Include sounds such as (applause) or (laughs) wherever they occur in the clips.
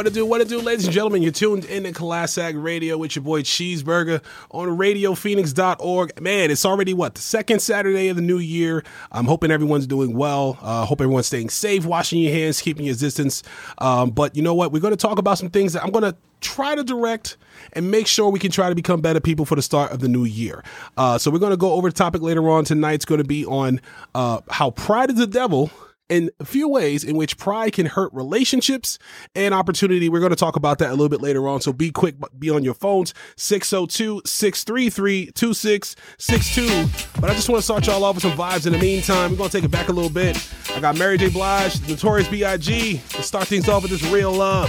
What to do, what to do, ladies and gentlemen. You're tuned in to Classic Radio with your boy Cheeseburger on radiophoenix.org. Man, it's already what, the second Saturday of the new year. I'm hoping everyone's doing well. Uh, hope everyone's staying safe, washing your hands, keeping your distance. Um, but you know what? We're going to talk about some things that I'm going to try to direct and make sure we can try to become better people for the start of the new year. Uh, so we're going to go over the topic later on. Tonight's going to be on uh, how pride is the devil in a few ways in which pride can hurt relationships and opportunity. We're going to talk about that a little bit later on. So be quick, be on your phones 602 633 2662. But I just want to start y'all off with some vibes in the meantime. We're going to take it back a little bit. I got Mary J. Blige, Notorious B.I.G. to start things off with this real love.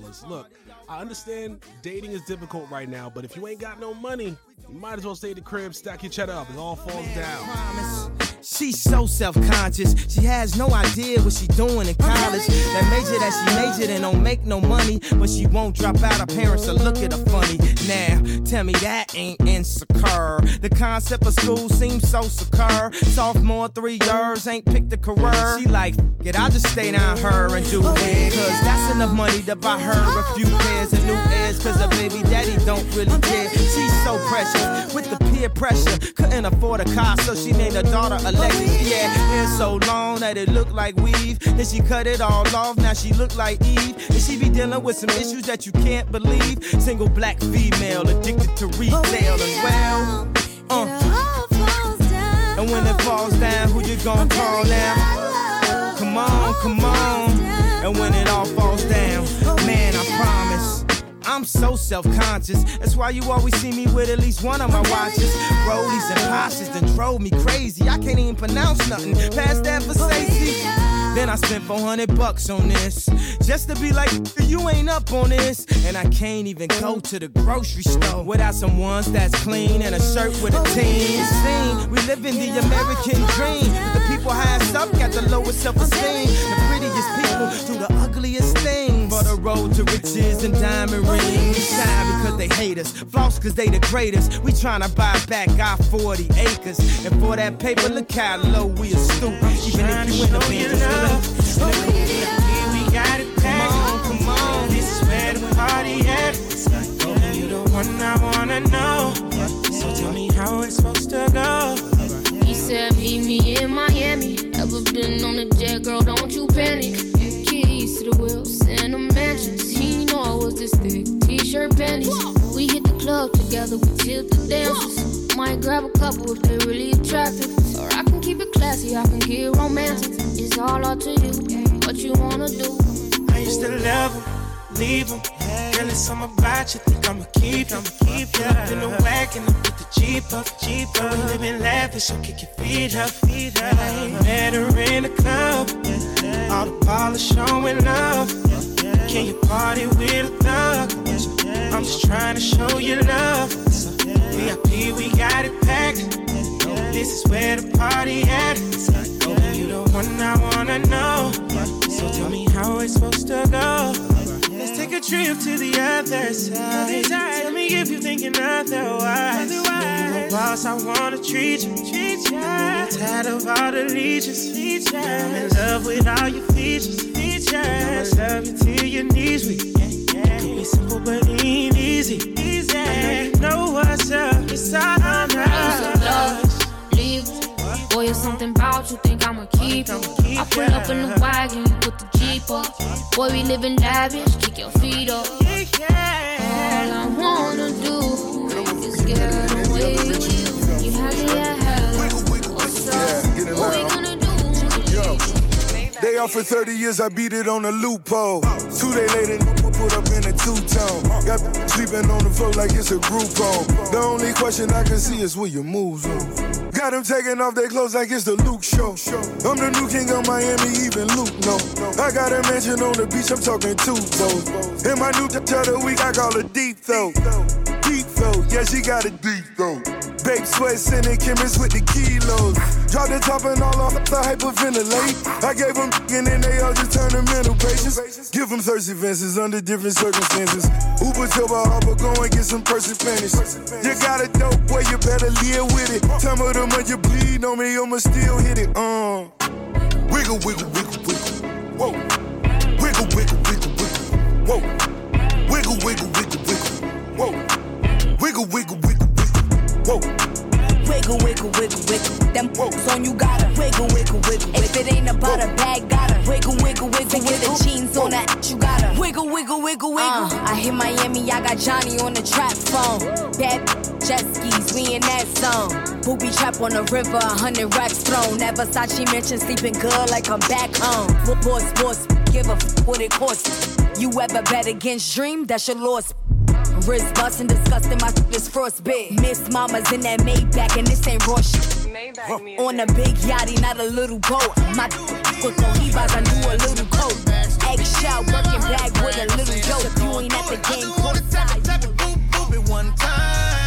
fellas. Look, I understand dating is difficult right now, but if you ain't got no money, you might as well stay at the crib, stack your cheddar up. It all falls down. Promise. She's so self-conscious. She has no idea what she doing in college. That major that she majored in don't make no money, but she won't drop out. Her parents will look at her funny. Now, tell me that ain't insecure. The concept of school seems so secure. Sophomore three years ain't picked a career. She like, "F- it, I'll just stay down her and do it. Cause that's enough money to buy her a few pairs of new ears. Cause her baby daddy don't really care. She's so precious with the peer pressure. Couldn't afford a car, so she named her daughter Alexis. Yeah, hair so long that it looked like weave. Then she cut it all off, now she look like Eve. And she be dealing with some issues that you can't believe. Single black female addicted to retail as well. Uh. And when it falls down, who you gonna call now? Come on, come on. And when it all falls down, man, I promise. I'm so self-conscious. That's why you always see me with at least one of my watches. Rollies and Porsches that drove me crazy. I can't even pronounce nothing past that for Stacy. Then I spent 400 bucks on this. Just to be like, you ain't up on this. And I can't even go to the grocery store without some ones that's clean and a shirt with a team. We live in the American dream. The people highest up got the lowest self-esteem. The prettiest people do the ugliest things. For the road to riches and diamond rings. Shine because they hate us. Floss because they the greatest. We tryna buy back our 40 acres. And for that paper, look how low we are stoop. Even if you in the band, just still in we got it back. Come on, come on. This is where the party at. You the one I wanna know. So tell me how it's supposed to go. He said, Meet me in Miami. Ever been on a jet, girl? We hit the club together. We tilt the dancers. Might grab a couple if they're really attractive. Or I can keep it classy. I can get romantic. It's all up to you. What you wanna do? I used to love him, leave him. Girl, it's something about you. Think I'ma keep him. Keep up in the wagon. I put the Jeep up, Jeep up. We living lavish, so kick your feet up, feet up. Met her in the club. All the polish showing off. Can you party with a thug? I'm just trying to show you love. VIP, we got it packed. This is where the party at. You the one I wanna know. So tell me how it's supposed to go. Let's take a trip to the other side. Tell me if you're thinking otherwise. You a boss, I wanna treat you. I'm tired of all the leeches. I'm in love with all your features. yes. I'ma love you till your knees weak. Yeah, yeah. It's simple but it easy. Easy. I know what's up. It's all I used to love, leave. Boy, it's something about you, think I'ma keep it. I pull up in the wagon, you put the Jeep up. Boy, we living lavish, kick your feet up. All They off for 30 years, I beat it on a loophole. Two days later, put up in a two-tone. Got sleeping on the floor like it's a group home. The only question I can see is where your moves on? Got them taking off their clothes like it's the Luke show. I'm the new king of Miami, even Luke no. I got a mansion on the beach, I'm talking two those. In my new t- the week, I call it deep throat. Deep throat, yeah, she got a deep throat. Babe sweat sending chemists with the kilos. Drop the top and all off the hyperventilate. I gave them and then they all just turn to mental patients. Give them thirsty fences under different circumstances. Uber to my harbor, go and get some person panties. You got a dope boy, you better live with it. Tell me the month you bleed on me, I'ma still hit it. Uh. Wiggle, wiggle, wiggle, wiggle. Whoa. Wiggle, wiggle, wiggle, wiggle. Whoa. Wiggle, wiggle, wiggle, wiggle. Whoa. Wiggle, wiggle, wiggle. Whoa. Wiggle, wiggle, wiggle, wiggle. Them boots on you gotta wiggle, wiggle, wiggle. If it ain't about a bag, gotta wiggle, wiggle, wiggle. With the jeans on that, you gotta wiggle, wiggle, wiggle, wiggle. Uh, I hit Miami, I got Johnny on the trap phone. Bad jet skis, we in that zone. Booby trap on the river, a hundred racks thrown. That Versace mention sleeping good like I'm back home. Boss, boss, give a f- what it costs. You ever bet against Dream? That's your loss. Wrist bustin', disgusting, my shit is frostbit. Miss Mama's in that Maybach, and this ain't raw shit. On a big yachty, not a little boat. My with Cohibas, I knew a little coat. Eggshell, working bag with a little dope. If you ain't at the game, courtside. you a- one time.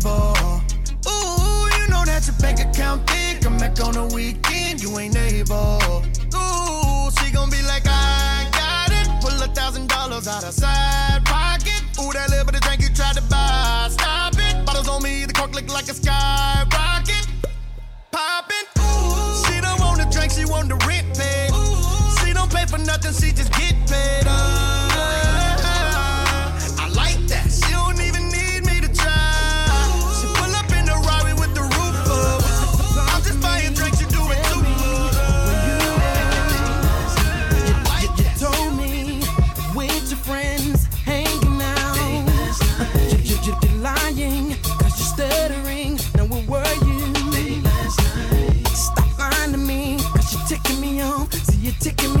Table. Ooh, you know that your bank account big. Come back on the weekend, you ain't able. Ooh, she gon' be like, I got it. Pull a thousand dollars out of side pocket. Ooh, that little bit of drink you tried to buy. Stop it. Bottles on me, the cork look like a skyrocket. Poppin'. Ooh, she don't want the drink, she want the rent paid. She don't pay for nothing, she just get paid. Uh, ticking me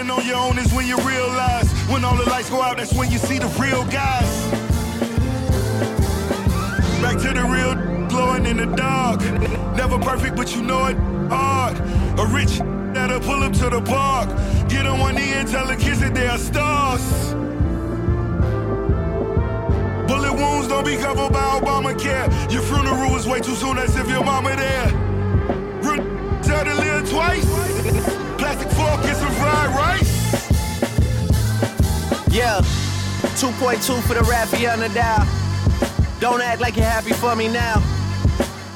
Standing on your own is when you realize. When all the lights go out, that's when you see the real guys. Back to the real glowing in the dark. Never perfect, but you know it. hard. A rich that'll pull up to the park. Get on one knee and tell the kids that they are stars. Bullet wounds don't be covered by Obamacare. Your funeral is way too soon, as if your mama there. Tell to live twice. Rice. Yeah, 2.2 for the Rafael Nadal. Don't act like you're happy for me now.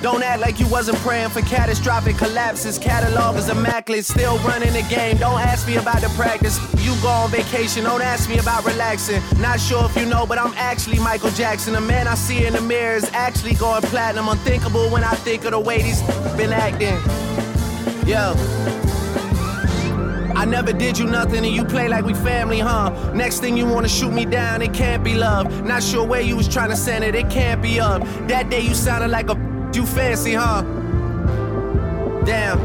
Don't act like you wasn't praying for catastrophic collapses. Catalog is immaculate, still running the game. Don't ask me about the practice. You go on vacation, don't ask me about relaxing. Not sure if you know, but I'm actually Michael Jackson. The man I see in the mirror is actually going platinum. Unthinkable when I think of the way these been acting. Yo. I never did you nothing and you play like we family, huh? Next thing you wanna shoot me down, it can't be love. Not sure where you was trying to send it, it can't be up. That day you sounded like a you fancy, huh? Damn.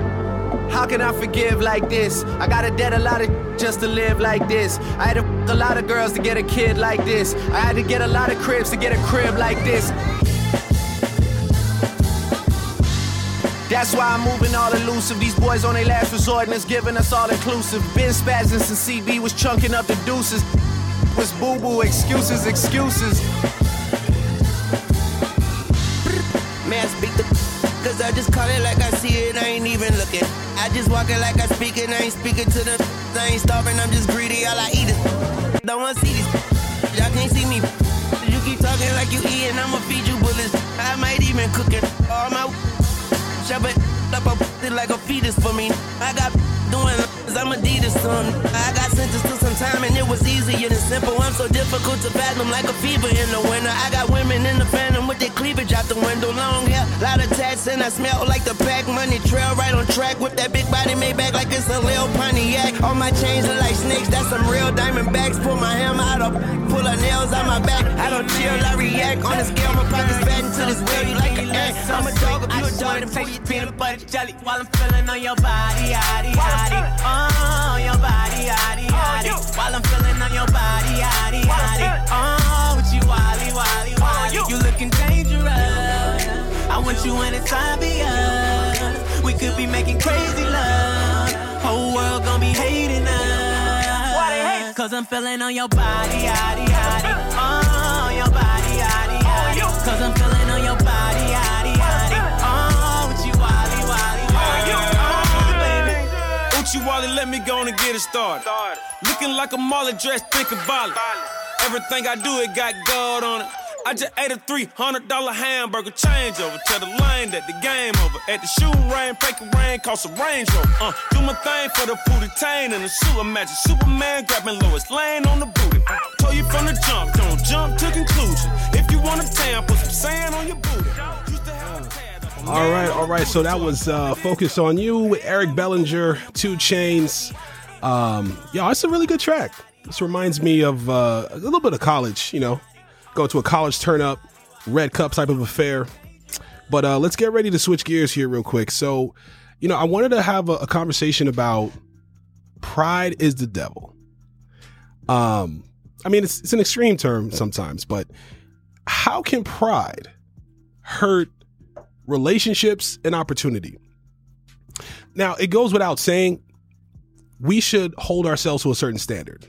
How can I forgive like this? I gotta debt a lot of just to live like this. I had to a lot of girls to get a kid like this. I had to get a lot of cribs to get a crib like this. That's why I'm moving all elusive. These boys on their last resort and it's giving us all inclusive. Been spazzing since CB was chunking up the deuces. Was boo boo excuses, excuses. Man, speak the Cause I just call it like I see it, I ain't even looking. I just walk it like I speak it, I ain't speaking to the I ain't starving, I'm just greedy, all I eat is Don't wanna see these Y'all can't see me You keep talking like you eating, I'ma feed you bullets I might even cook it All my Shove it. Up a like a fetus for me. I got doing? I'm Adidas son I got sentenced to some time and it was easier than simple. I'm so difficult to fathom like a fever in the winter. I got women in the phantom with their cleavage out the window. Long hair, lot of tats and I smell like the pack Money trail right on track with that big body made back like it's a Lil Pontiac. All my chains are like snakes, that's some real diamond backs. Pull my hammer out of, pull her nails out my back. I don't chill, I react on the scale. My pockets fat into this world, you like an ant I'm a dog, if you a dog, then taste peanut butter jelly While I'm feeling on your body, yaddy, yaddy Oh, your body, yaddy, yaddy. While I'm feeling on your body, yaddy, yaddy. Oh, with you, wally, wally, wally. You. Looking dangerous. I want you when it's obvious We could be making crazy love. Whole world gon' be hating us. Cause I'm feeling on your body, yaddy, yaddy. Oh, (laughs) your body, yaddy, yaddy. Cause I'm feeling Uchi Wally, let me go and get it started. Looking like a Marley dress, think about it. Everything I do, it got gold on it. I just ate a $300 hamburger changeover. Tell the lane that the game over. At the shooting break a rain, cost a Range. Uh, do my thing for the booty tain and the sewer magic. Superman grabbing Lois Lane on the booty. Told you from the jump, don't jump to conclusion. If you want a tan, put some sand on your booty. All right, all right. So that was uh, Focus on You with Eric Bellinger, 2 Chainz. Um, yeah, it's a really good track. This reminds me of uh, a little bit of college, you know, go to a college turn up, red cup type of affair. But uh, let's get ready to switch gears here real quick. So, you know, I wanted to have a, a conversation about pride is the devil. Um, I mean, it's, it's an extreme term sometimes, but how can pride hurt relationships and opportunity? Now, it goes without saying, we should hold ourselves to a certain standard,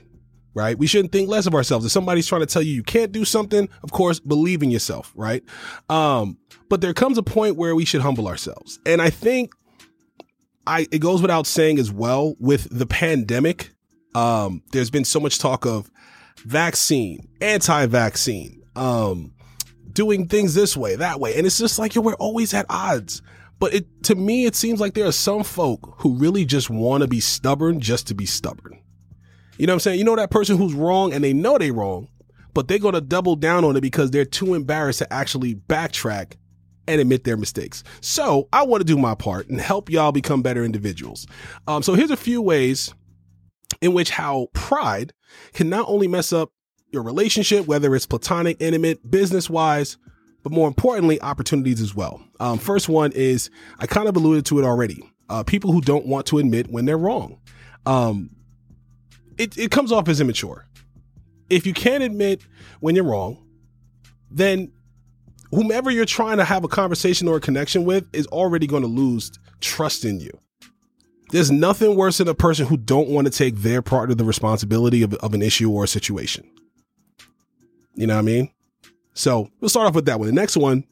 right? We shouldn't think less of ourselves. If somebody's trying to tell you you can't do something, of course, believe in yourself, right? Um, but there comes a point where we should humble ourselves. And I think I it goes without saying as well with the pandemic, um, there's been so much talk of vaccine, anti-vaccine, um, doing things this way, that way. And it's just like, yo, we're always at odds. But it to me, it seems like there are some folk who really just want to be stubborn just to be stubborn. You know what I'm saying? You know that person who's wrong and they know they're wrong, but they're going to double down on it because they're too embarrassed to actually backtrack and admit their mistakes. So I want to do my part and help y'all become better individuals. Um, so here's a few ways in which how pride can not only mess up your relationship, whether it's platonic, intimate, business wise, but more importantly, opportunities as well. Um, first one is I kind of alluded to it already. Uh, people who don't want to admit when they're wrong. Um, it, it comes off as immature. If you can't admit when you're wrong, then whomever you're trying to have a conversation or a connection with is already going to lose trust in you. There's nothing worse than a person who don't want to take their part of the responsibility of, of an issue or a situation. You know what I mean? So we'll start off with that one. The next one,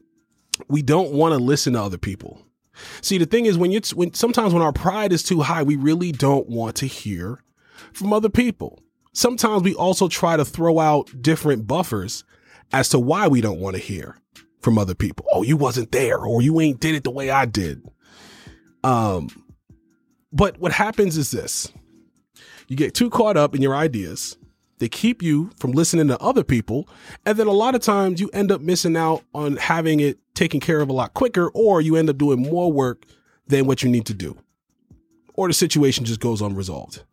we don't want to listen to other people. See, the thing is, when you when sometimes when our pride is too high, we really don't want to hear from other people. Sometimes we also try to throw out different buffers as to why we don't want to hear from other people. Oh, you wasn't there, or you ain't did it the way I did. Um, but what happens is this: you get too caught up in your ideas. They keep you from listening to other people, and then a lot of times you end up missing out on having it taken care of a lot quicker, or you end up doing more work than what you need to do, or the situation just goes unresolved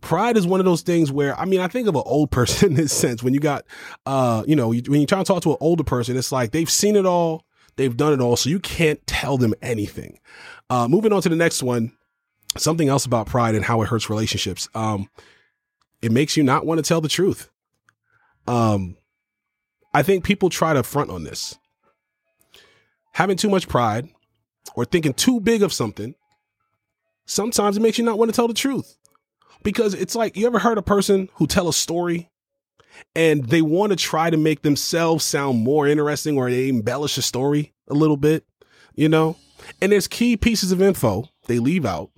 pride is one of those things where I mean I think of an old (laughs) person in this sense when you got uh you know when you try to talk to an older person it's like they've seen it all they've done it all so you can't tell them anything. Uh moving on to the next one something else about pride and how it hurts relationships. Um it makes you not want to tell the truth. Um I think people try to front on this. Having too much pride or thinking too big of something sometimes it makes you not want to tell the truth because it's like you ever heard a person who tell a story and they want to try to make themselves sound more interesting or they embellish a story a little bit, you know? And there's key pieces of info they leave out.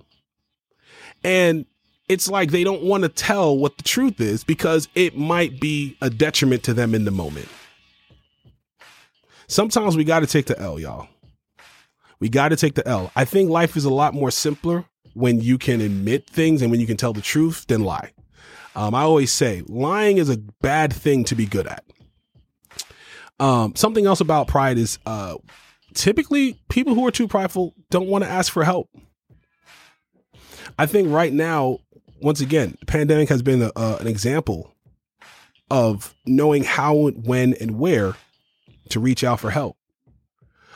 And it's like they don't want to tell what the truth is because it might be a detriment to them in the moment. Sometimes we got to take the L, y'all. We got to take the L. I think life is a lot more simpler when you can admit things and when you can tell the truth than lie. Um, I always say lying is a bad thing to be good at. Um, something else about pride is uh, typically people who are too prideful don't want to ask for help. I think right now, once again, the pandemic has been a, uh, an example of knowing how, when, and where to reach out for help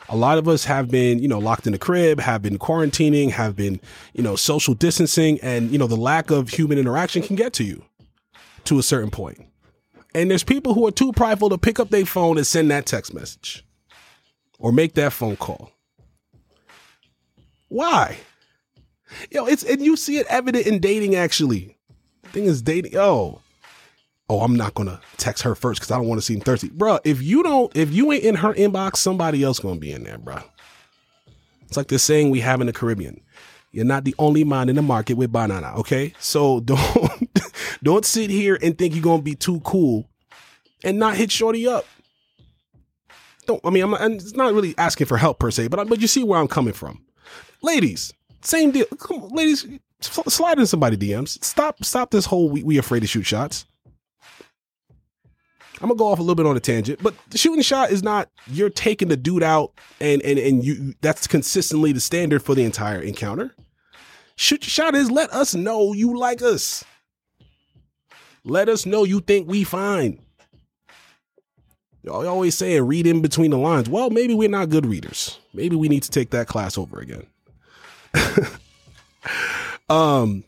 a lot of us have been, you know, locked in the crib, have been quarantining, have been, you know, social distancing, and, you know, the lack of human interaction can get to you to a certain point. And there's people who are too prideful to pick up their phone and send that text message or make that phone call. Why? Yo, it's and you see it evident in dating actually. Thing is dating. Oh, oh, I'm not gonna text her first because I don't want to seem thirsty, bro. If you don't, if you ain't in her inbox, somebody else gonna be in there, bro. It's like the saying we have in the Caribbean: "You're not the only man in the market with banana." Okay, so (laughs) don't don't sit here and think you're gonna be too cool and not hit shorty up. Don't. I mean, I'm. and it's not really asking for help per se, but I, but you see where I'm coming from, ladies. Same deal. Come on, ladies, slide in somebody DMs. Stop stop this whole we, we afraid to shoot shots. I'm gonna go off a little bit on a tangent, but the shooting shot is not you're taking the dude out and and and you that's consistently the standard for the entire encounter. Shoot your shot is let us know you like us. Let us know you think we fine. Y'all always saying read in between the lines. Well, maybe we're not good readers. Maybe we need to take that class over again. (laughs) um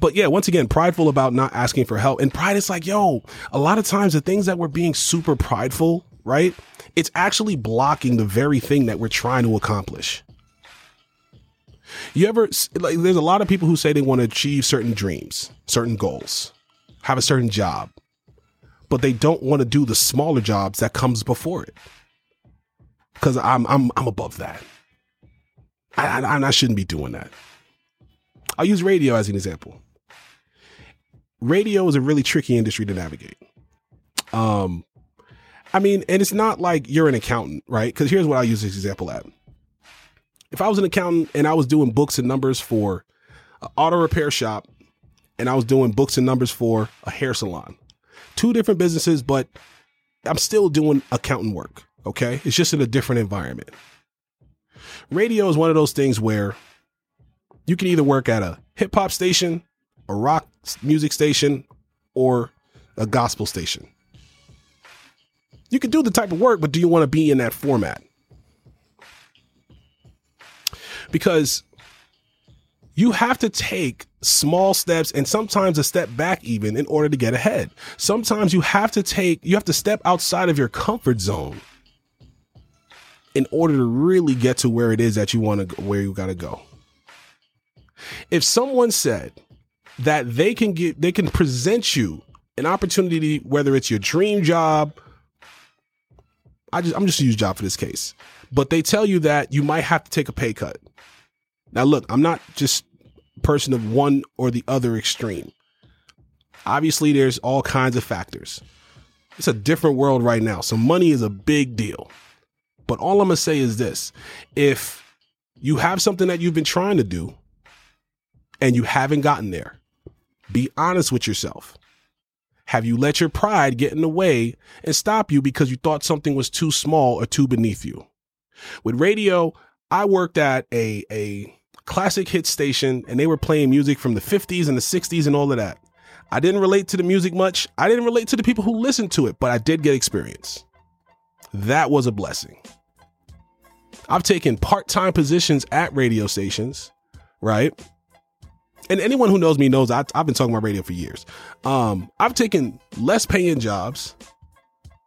but yeah, once again, prideful about not asking for help. And pride is like, yo, a lot of times the things that we're being super prideful, right? It's actually blocking the very thing that we're trying to accomplish. You ever, like, there's a lot of people who say they want to achieve certain dreams, certain goals, have a certain job, but they don't want to do the smaller jobs that comes before it. Cause I'm, I'm, I'm above that. I, I, I shouldn't be doing that. I'll use radio as an example. Radio is a really tricky industry to navigate. Um, I mean, and it's not like you're an accountant, right? Because here's what I'll use this example at. If I was an accountant and I was doing books and numbers for an auto repair shop and I was doing books and numbers for a hair salon, two different businesses, but I'm still doing accountant work. Okay. It's just in a different environment. Radio is one of those things where you can either work at a hip hop station, a rock music station, or a gospel station. You can do the type of work, but do you want to be in that format? Because you have to take small steps and sometimes a step back even in order to get ahead. Sometimes you have to take, you have to step outside of your comfort zone in order to really get to where it is that you want to where you got to go. If someone said that they can get they can present you an opportunity whether it's your dream job I just I'm just a use job for this case. But they tell you that you might have to take a pay cut. Now look, I'm not just person of one or the other extreme. Obviously there's all kinds of factors. It's a different world right now. So money is a big deal. But all I'm to say is this. If you have something that you've been trying to do and you haven't gotten there, be honest with yourself. Have you let your pride get in the way and stop you because you thought something was too small or too beneath you? With radio, I worked at a, a classic hit station and they were playing music from the 50s and the 60s and all of that. I didn't relate to the music much. I didn't relate to the people who listened to it, but I did get experience. That was a blessing. I've taken part time positions at radio stations, right? And anyone who knows me knows I, have been talking about radio for years. Um, I've taken less paying jobs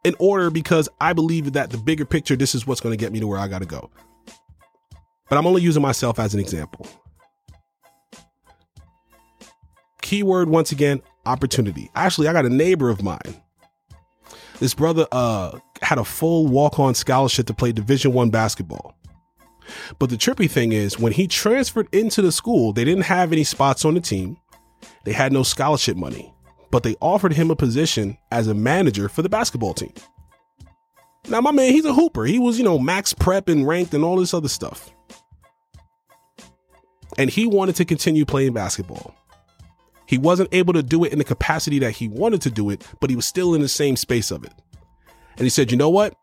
in order because I believe that the bigger picture, this is what's going to get me to where I got to go. But I'm only using myself as an example. Keyword once again, opportunity. Actually, I got a neighbor of mine. This brother uh, had a full walk-on scholarship to play Division One basketball. But the trippy thing is, when he transferred into the school, they didn't have any spots on the team. They had no scholarship money, but they offered him a position as a manager for the basketball team. Now, my man, he's a hooper. He was, you know, max prep and ranked and all this other stuff. And he wanted to continue playing basketball. He wasn't able to do it in the capacity that he wanted to do it, but he was still in the same space of it. And he said, "You know what?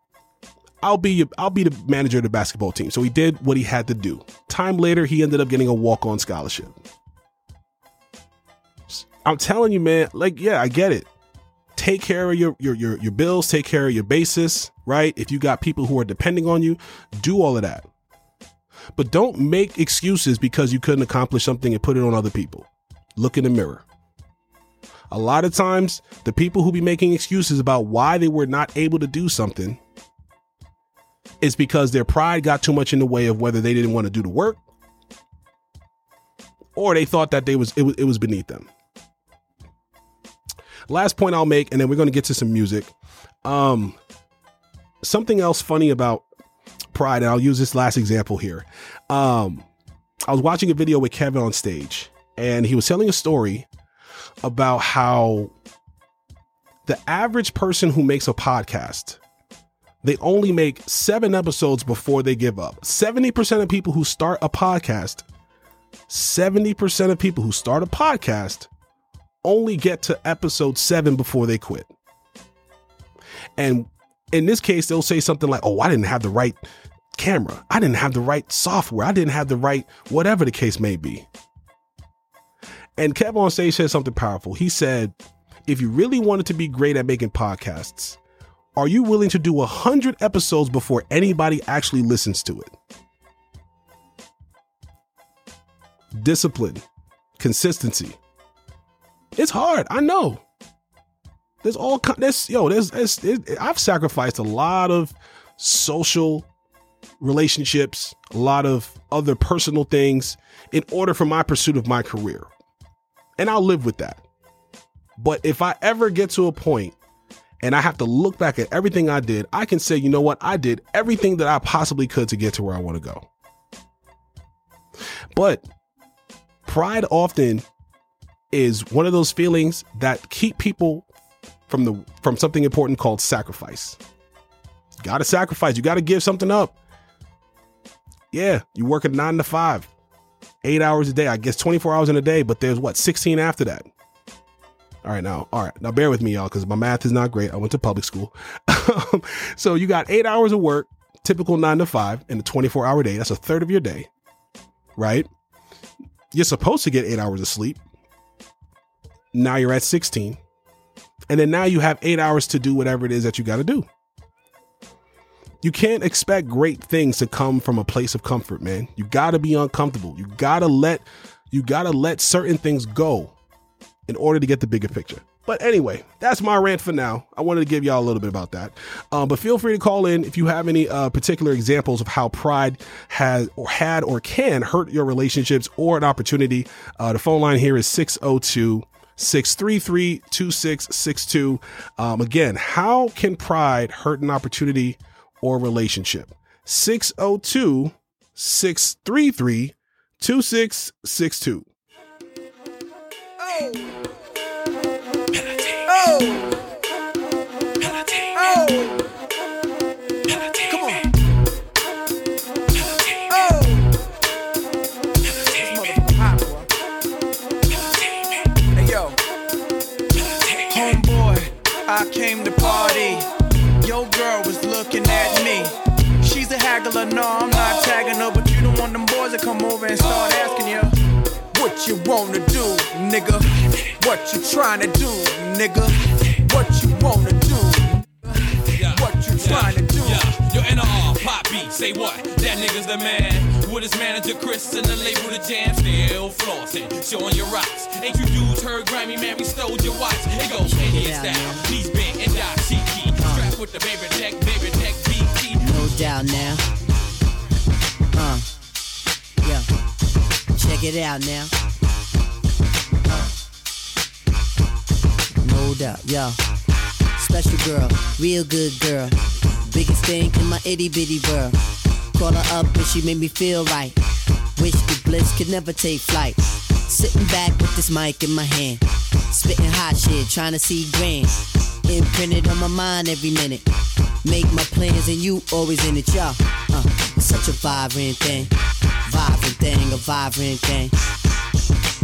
I'll be I'll be the manager of the basketball team." So he did what he had to do. Time later, he ended up getting a walk-on scholarship. I'm telling you, man, like yeah, I get it. Take care of your your your, your bills, take care of your basis, right? If you got people who are depending on you, do all of that. But don't make excuses because you couldn't accomplish something and put it on other people. Look in the mirror. A lot of times, the people who be making excuses about why they were not able to do something is because their pride got too much in the way of whether they didn't want to do the work or they thought that they was it was, it was beneath them. Last point I'll make, and then we're going to get to some music. Um, something else funny about pride, and I'll use this last example here. Um, I was watching a video with Kevin on stage, and he was telling a story about how the average person who makes a podcast they only make seven episodes before they give up. 70% of people who start a podcast 70% of people who start a podcast only get to episode seven before they quit. And in this case they'll say something like oh i didn't have the right camera. I didn't have the right software. I didn't have the right whatever the case may be and KevOnStage said something powerful. He said, if you really wanted to be great at making podcasts, are you willing to do 100 episodes before anybody actually listens to it? Discipline, consistency. It's hard. I know. There's all kind. There's yo. There's, there's it, I've sacrificed a lot of social relationships, a lot of other personal things in order for my pursuit of my career and I'll live with that. But if I ever get to a point and I have to look back at everything I did, I can say, you know what? I did everything that I possibly could to get to where I want to go. But pride often is one of those feelings that keep people from the from something important called sacrifice. You got to sacrifice. You got to give something up. Yeah, you work at 9 to 5 eight hours a day. I guess 24 hours in a day, but there's what, 16 after that. All right, now, all right, now bear with me, y'all, because my math is not great. I went to public school. (laughs) so you got eight hours of work, typical nine to five, in a 24 hour day. That's a third of your day, right? You're supposed to get eight hours of sleep. Now you're at 16. And then now you have eight hours to do whatever it is that you got to do you can't expect great things to come from a place of comfort, man. You got to be uncomfortable. You got to let you got to let certain things go in order to get the bigger picture. But anyway, that's my rant for now. I wanted to give y'all a little bit about that. Um, but feel free to call in if you have any uh, particular examples of how pride has or had or can hurt your relationships or an opportunity. Uh, the phone line here is 602 633 2662. Um, Again, how can pride hurt an opportunity or relationship? 602 633 2662. Come on. Hey yo, homeboy, I came to party. She's a haggler, no, I'm not tagging her, but you don't want them boys to come over and start asking you what you wanna do, nigga. What you trying to do, nigga. What you wanna do. What you trying to do. Yeah, yo, NR, Pop B, say what? That nigga's the man. With his manager Chris and the label The Jam, still flossing, showing your rocks. Ain't you dudes heard Grammy, man, we stole your watch. It goes Indian style, knees bent and die cheeky. Strapped with the baby deck, baby deck, BT. No doubt now. It out now. No doubt, yo. Special girl, real good girl. Biggest thing in my itty bitty world. Call her up and she made me feel right. Wish the bliss could never take flight. Sitting back with this mic in my hand. Spitting hot shit, trying to see grand. Imprinted on my mind every minute. Make my plans and you always in it, y'all. Uh, it's such a vibrant thing. Thing, a vibrant thing.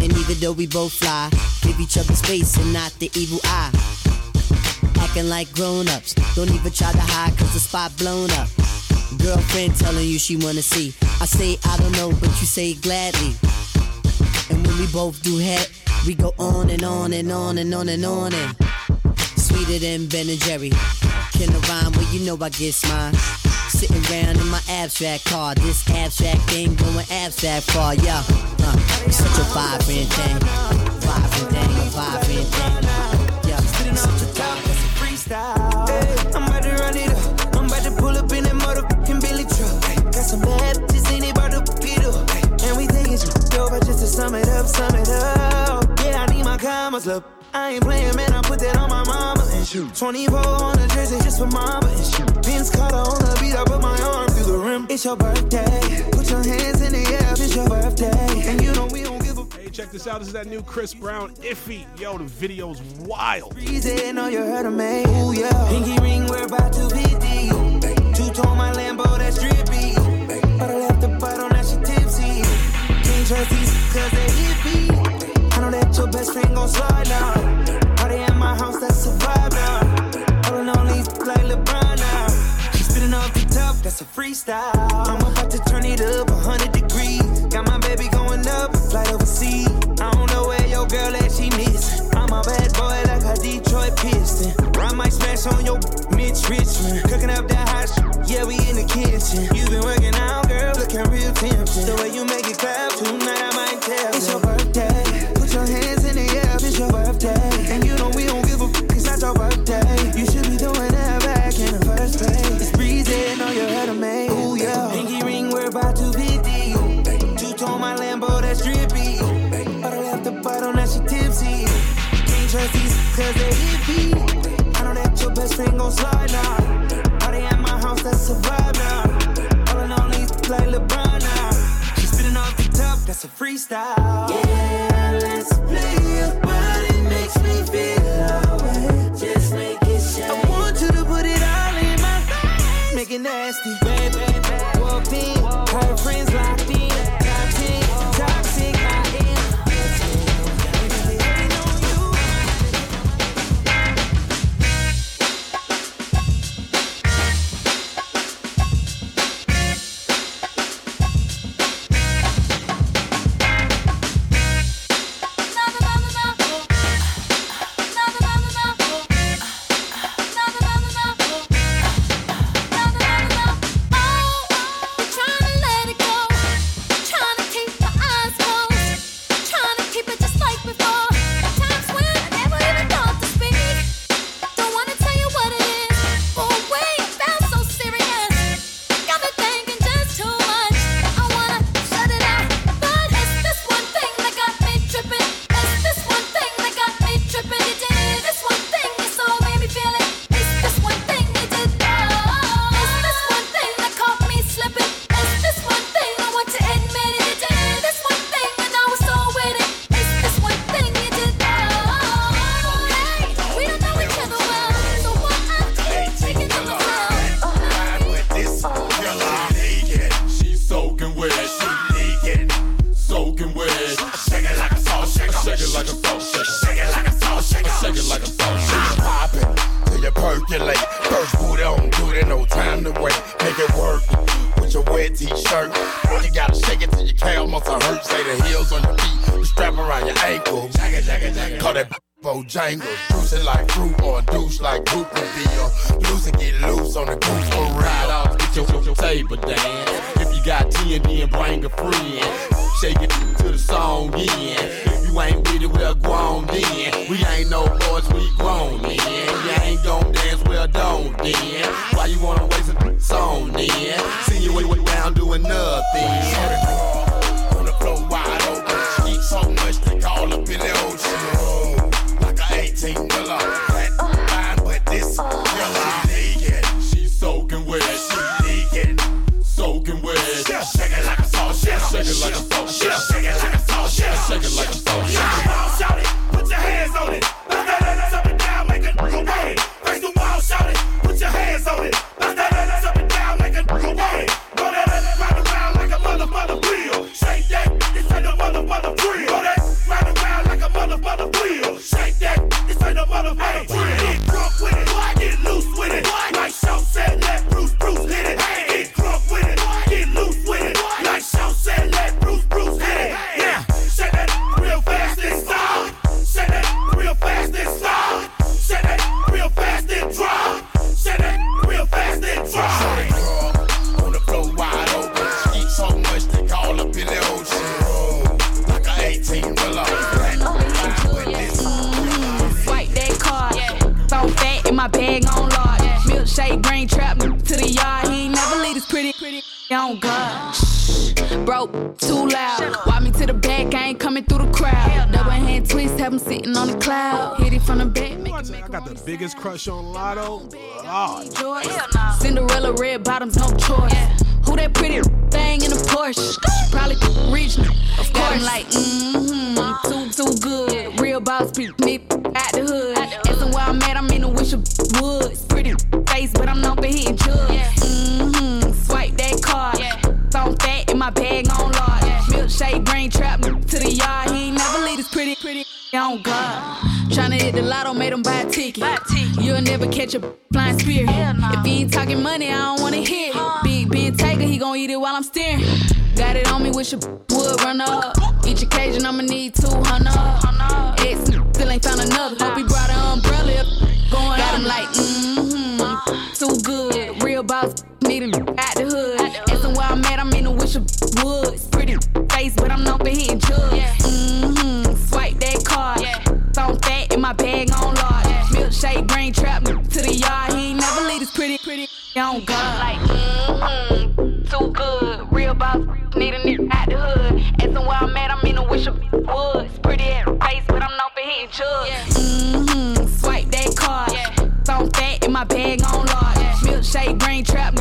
And even though we both fly, give each other space and not the evil eye. Acting like grown ups, don't even try to hide cause the spot blown up. Girlfriend telling you she wanna see. I say I don't know, but you say gladly. And when we both do head, we go on and on and on and on and on and sweeter than Ben and Jerry. Can I rhyme? Well, you know I get mine. Sitting around in my abstract car, this abstract thing going abstract far, yeah. Uh, it's such a vibrant thing, vibrant thing, vibrant thing. It's such a vibrant freestyle. I'm about to run it up. I'm about to pull up in that motherfucking Billy truck. Got some in about to and we taking shit over just to sum it up, sum it up. Yeah, I need my commas up. I ain't playing, man. I put that on my mama and shoot. 24 on the jersey just for mama and shoot. Vince Carter on the beat, I put my arm through the rim. It's your birthday. Put your hands in the air. It's your birthday. And you know we don't give a Hey, check this out. This is that new Chris Brown Iffy. Yo, the video's wild. Easy, know you heard of me. Ooh, yeah. Pinky ring, we're about to be deep. Two tone my Lambo, that's drippy. But I left the bottle, now she tipsy. Can't trust these cause they hippie. Know that your best friend gon' slide now. Party at my house, that's a vibe now. Holding on these like LeBron now. She spitting off the top, that's a freestyle. I'm about to turn it up 100 degrees. Got my baby going up, flight overseas. I don't know where your girl at, she miss. I'm a bad boy like a Detroit Piston. I might smash on your Mitch Richmond. Cooking up that hot shit, yeah, we in the kitchen. You been working out, girl, looking real tempting. The way you make it clap, tonight I might tell. It's your birthday, your hands in the air, it's your birthday. And you know we don't give a f, it's not your birthday. You should be doing that back in the first place. It's breezy, know you heard of me. Ooh, yeah. Pinky ring, we're about to be deep. Two tone my Lambo, that's drippy. Left the bottle, now she tipsy. Can't trust these cause they hippie. I know that your best friend gon' slide now. Party at my house, that's a vibe now. All in all these like LeBron now. She spitting off the top, that's a freestyle. Yeah, it nasty, baby. Walked in, her friends locked in. Broke too loud. Walk me to the back, I ain't coming through the crowd. Double hand twist, have him sitting on the cloud. Hit it from the back, make it I got the biggest crush on Lotto. Oh, Cinderella red bottoms, no choice. Who that pretty thing in the Porsche? Probably rich, of course. like, mm-hmm, too too good. Real boss, beat me out the hood. Asking where I'm at, I'm in the wish of woods. On. Milkshake brain trap to the yard. He ain't never leave this pretty, pretty (laughs) on God. Tryna hit the lotto, made him buy a ticket. You'll never catch a (laughs) flying spirit. If he ain't talking money, I don't wanna hear it. Big Ben Tiger, he gon' eat it while I'm steering. Got it on me, wish a (laughs) would run up. Each occasion, I'ma need 200. Ex still ain't found another. Hope he brought an umbrella. Up. Going got him like, mm-hmm, too good. Real boss, need him out woods. Pretty face, but I'm known for hitting drugs. Mm-hmm, swipe that card. So fat in my bag on large. Milkshake brain trap me to the yard. He ain't never leave this pretty, pretty on God. Like, mm-hmm, too good. Real boss, need a nigga out the hood. Asking where I'm at, I'm in the wish of woods. Pretty ass face, but I'm known for hitting drugs. Mm-hmm, swipe that card. So fat in my bag on large. Milkshake brain trap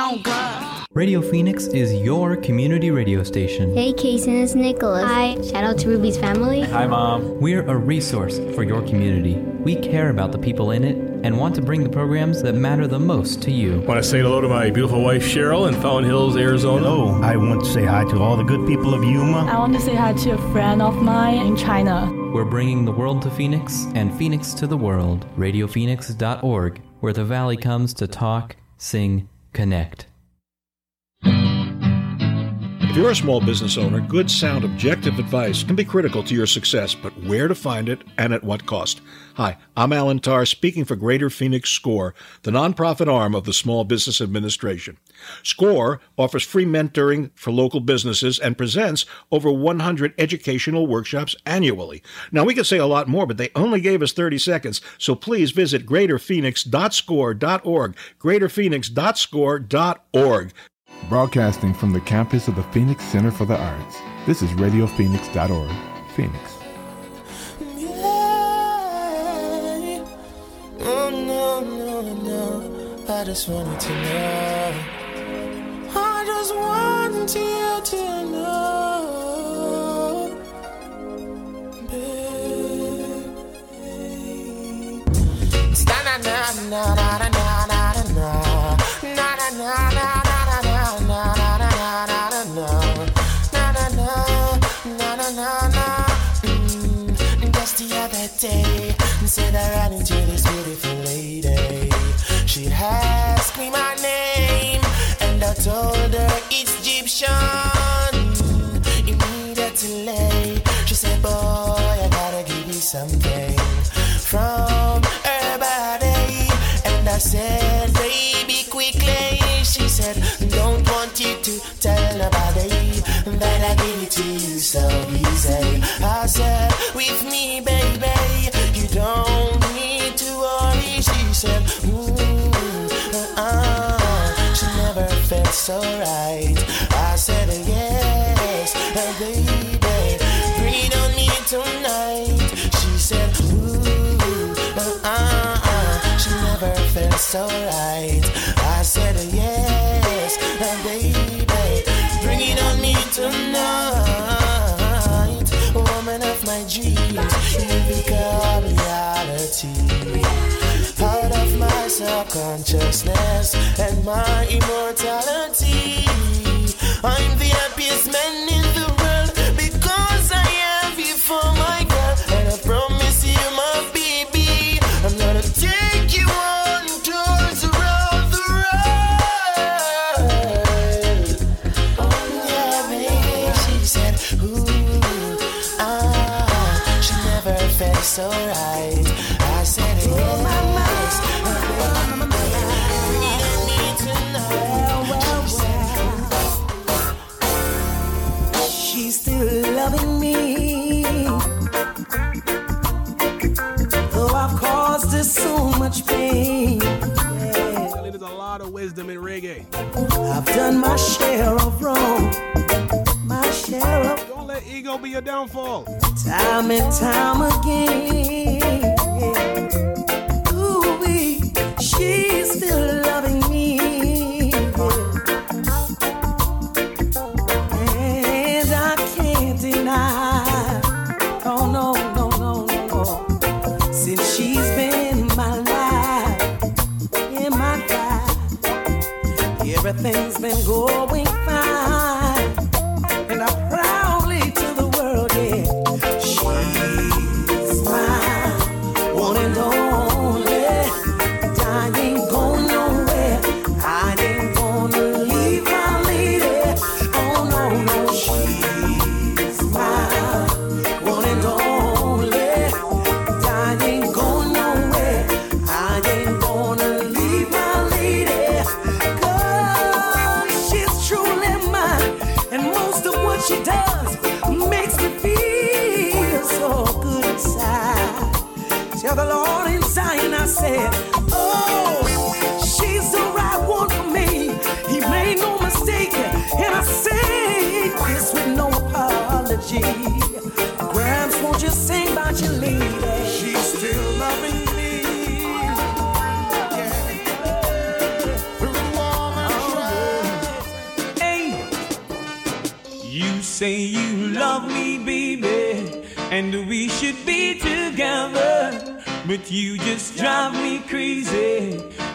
on God. Radio Phoenix is your community radio station. Hey, Kason, it's Nicholas. Hi. Shout out to Ruby's family. Hi, Mom. We're a resource for your community. We care about the people in it and want to bring the programs that matter the most to you. Want to say hello to my beautiful wife Cheryl in Fountain Hills, Arizona. Hello. I want to say hi to all the good people of Yuma. I want to say hi to a friend of mine in China. We're bringing the world to Phoenix and Phoenix to the world. RadioPhoenix.org, where the Valley comes to talk, sing, connect. If you're a small business owner, good, sound, objective advice can be critical to your success, but where to find it and at what cost? Hi, I'm Alan Tarr, speaking for Greater Phoenix SCORE, the nonprofit arm of the Small Business Administration. SCORE offers free mentoring for local businesses and presents over 100 educational workshops annually. Now, we could say a lot more, but they only gave us 30 seconds, so please visit greaterphoenix.score.org, greaterphoenix.score.org. Broadcasting from the campus of the Phoenix Center for the Arts, this is RadioPhoenix.org, Phoenix. Oh, no, no, no. I just wanted to know. I just you to know. Na na na na na na na na na na na other day, said I ran into this beautiful lady. She asked me my name, and I told her it's Egyptian immediately. She said, Boy, I gotta give you something from her body. And I said, Baby, quickly. She said, Don't want you to tell nobody that I give it to you so easy. I said, With me, baby, never felt so right. I said, Yes, uh, baby, bring it on me tonight. She said, Ooh, uh, uh, she never felt so right. I said, Yes, uh, baby, bring it on me tonight. My dreams, become reality. Out of my subconsciousness and my immortality. I'm the happiest man in the felt so right. I said, yes, She's still loving me. Though I've caused her so much pain. There's a lot of wisdom in reggae. I've done my share of wrong. Ego be your downfall. time and time again.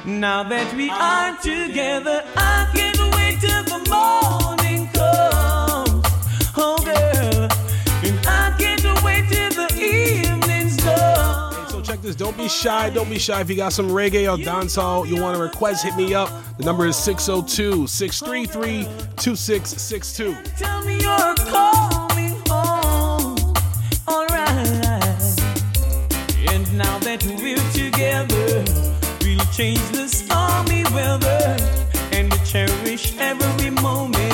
Now that we are together, I Don't be shy. Don't be shy. If you got some reggae or dancehall you want to request, hit me up. The number is 602 633 2662. Tell me now that we're together, we'll change the stormy weather and cherish every moment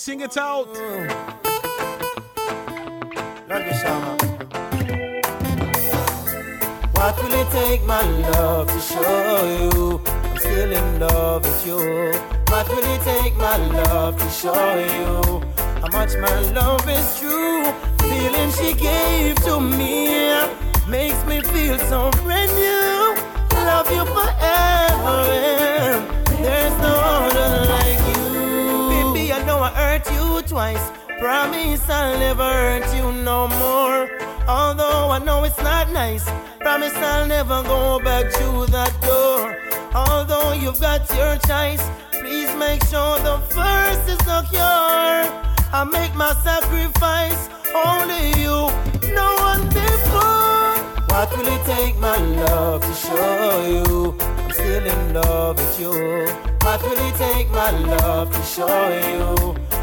Sing it out. What will it take, my love, to show you I'm still in love with you? What will it take, my love, to show you how much my love is true? Feeling she gave to me makes me feel so brand new. Twice. Promise I'll never hurt you no more. Although I know it's not nice. Promise I'll never go back to that door. Although you've got your choice, please make sure the first is secure. I make my sacrifice, only you, no one before. What will it take, my love, to show you I'm still in love with you? What will it take, my love, to show you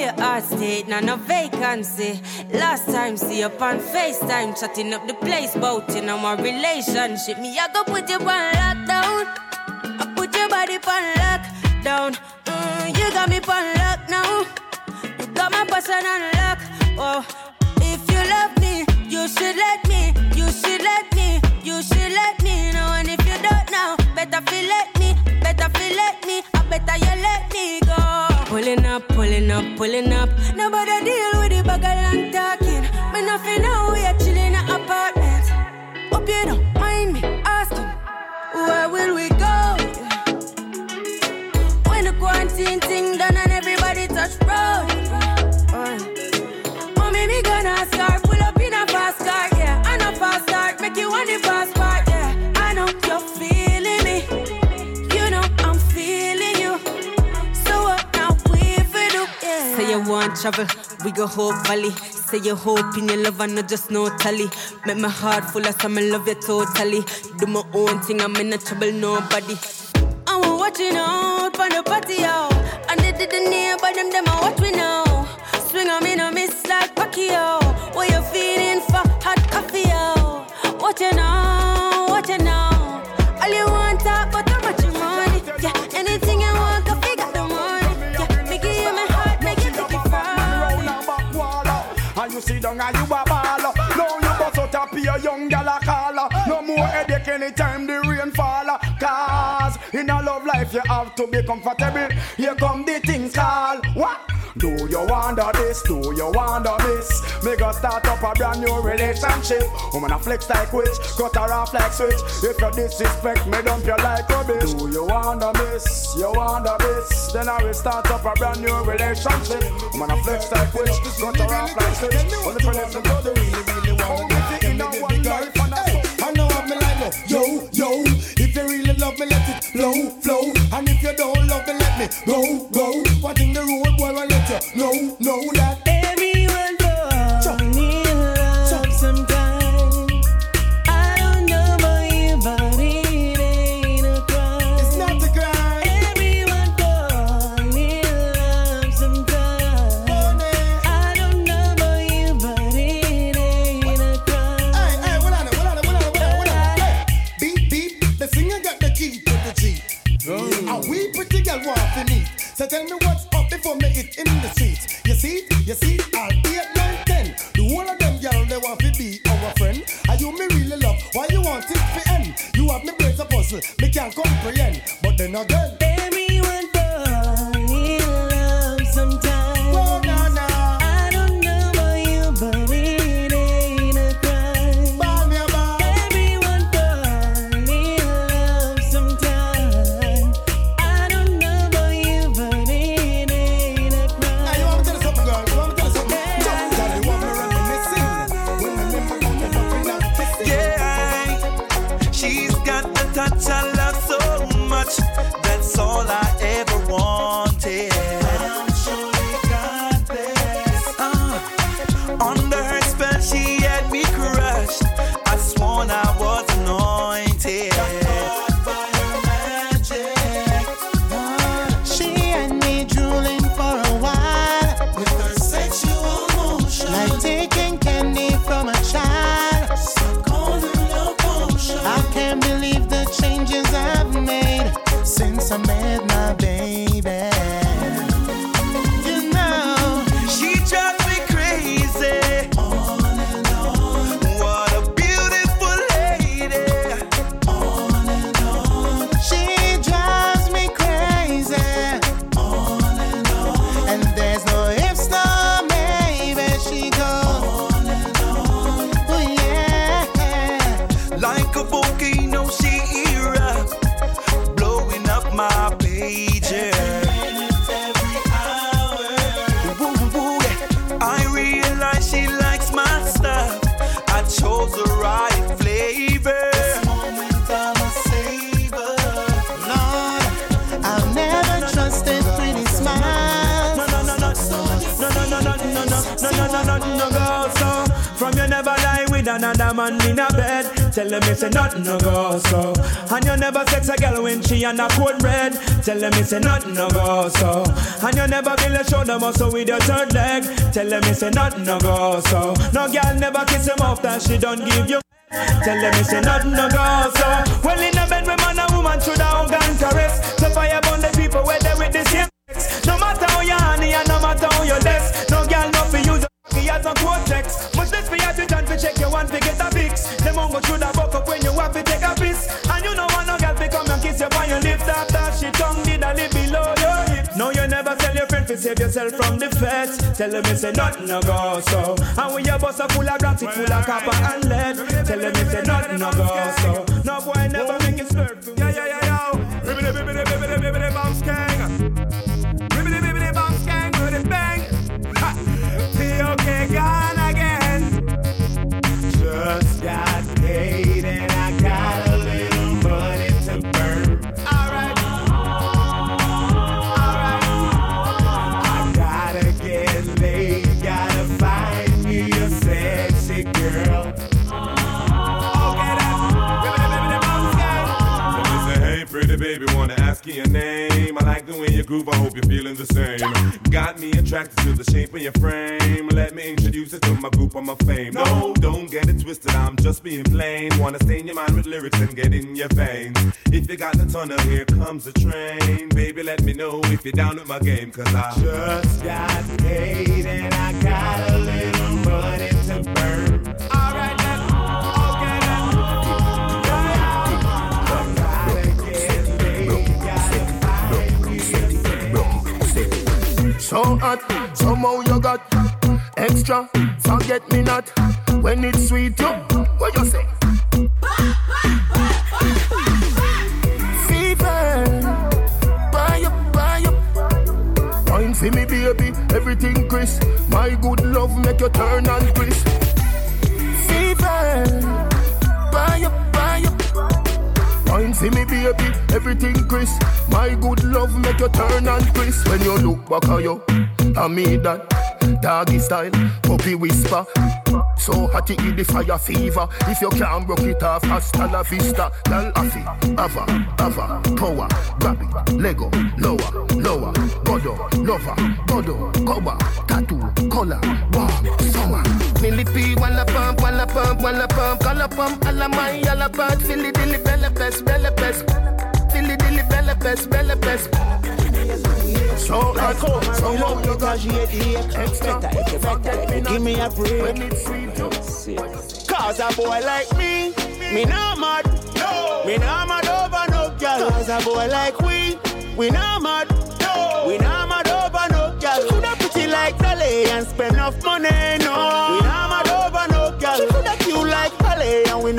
your heart state, now no vacancy. Last time, see up on FaceTime, chatting up the place, bout in our relationship. Me, I go put you on lockdown. I put your body on lockdown. Mm, you got me on lock now. You got my passion on lock. Oh, if you love me, you should let me. You should let me. You should let me know. And if you don't know, better feel let me. Better feel let me. I better you let me go. Pulling up, pulling up, pulling up. Nobody deal with the bugger and talking. Me nothing know we are chilling in apartment. Hope you don't mind me asking, where will we want travel, we go Hope Valley. Say you hope in your love and not just no tally. Make my heart full of some love you totally. Do my own thing, I'm in no trouble, nobody. I'm watching out for the party out. And they did the neighbor, them, them, I watch we now. Swing on me, no miss like Pacquiao. What you feeling for hot coffee, yo? What you know, what you know. All you from And you a baller. Now you bust out a pure young gal a caller. No more headache anytime the rain fall. Cause in a love life you have to be comfortable. Here come the things call. What? Do you wonder this? Do you wonder this? Me go start up a brand new relationship. Woman a flex like witch, cut her off like switch. If you disrespect me, dump you like rubbish. Do you wonder this? You wonder this? Then I will start up a brand new relationship. Woman a flex like witch, cut her off like switch. Only for listen to the really, really want to oh, in a one life and I know me like. Yo, yo, if you really love me, let it flow, flow. And if you don't love me, let me go, go. What in the road, boy, I let you know, know that Everyone don't need love sometimes. I don't know about you, but it ain't a crime. It's not a crime. Everyone don't need love sometimes. I don't know about you, but it ain't a crime. Hey, hey, what on it, what on it, what on it, what on it, what on it? Hey, beep, beep, the singer got the key to the G. Oh. And we pretty girl want to meet. So tell me what's before me it in the streets. You see, you see, all eight, nine, ten. The whole of them girl they want to be our friend. Are you me really love? Why you want it to end? You have me brains a puzzle, me can't comprehend. But then again, Kabukino she era blowing up my Chose the right flavor. This moment I'm a savor. Lord, I'll never trust that pretty smile. No, no, no, no, no, no, no, no, no, no, no, no, no, Tell them me say nothing no go so. And you never sex a girl when she on a cold red. Tell them me say nothing no go so. And you never build a shoulder muscle with your third leg. Tell them me say nothing no go so. No girl never kiss him off that she don't give you. Tell them me say nothing no go so. Well in a bed with man and woman should have gun caress. So fire burn the people where they with the same. No matter how you honey and no matter how you. To turn to check your one to get a fix. Them won't go through the buck up when you have to take a piss. And you know want no girl to come and kiss you on your lips after she tongue did a lip below your hips. No, you never tell your friend to save yourself from the feds. Tell them it's a nothing no go so. And when your bus are full of rats, it full of copper and lead. Tell them it's a nothing no go so. Your name. I like the way you groove, I hope you're feeling the same. Got me attracted to the shape of your frame. Let me introduce you to my group, I'm a fame. No, don't get it twisted, I'm just being plain. Wanna stain your mind with lyrics and get in your veins. If you got the tunnel, here comes the train. Baby, let me know if you're down with my game, cause I just got paid and I got a little money to burn. So hot, somehow you got extra. Forget me not when it's sweet. You, what you say? Fever, me, baby, everything crisp. My good love make you turn and crisp. Fever, Wine for me, baby, everything crisp. My good love make you turn and crisp. When you look back at you, I mean that doggy style, puppy whisper. So hot it the fire fever. If you can't broke it off, hasta la vista. Girl, afi, ava, ava, power, grab it, Lego, lower, lower, godo, lover, godo, cover, tattoo, color, warm, summer. Millipede, walla pump, pump, walla pump, color pump, alla my, alla pump, silly dilly, bella pest, bella pest, silly dilly, bella pest, bella pest. So hot, so low, you got extra. Forget me Give me a break. when it's sweet. Cause a boy like me, me not mad. No. Me not mad over no girl. Cause a boy like we, we not mad. No. We not mad over no girl. Coulda pretty like Dolly and spend enough money. No. We not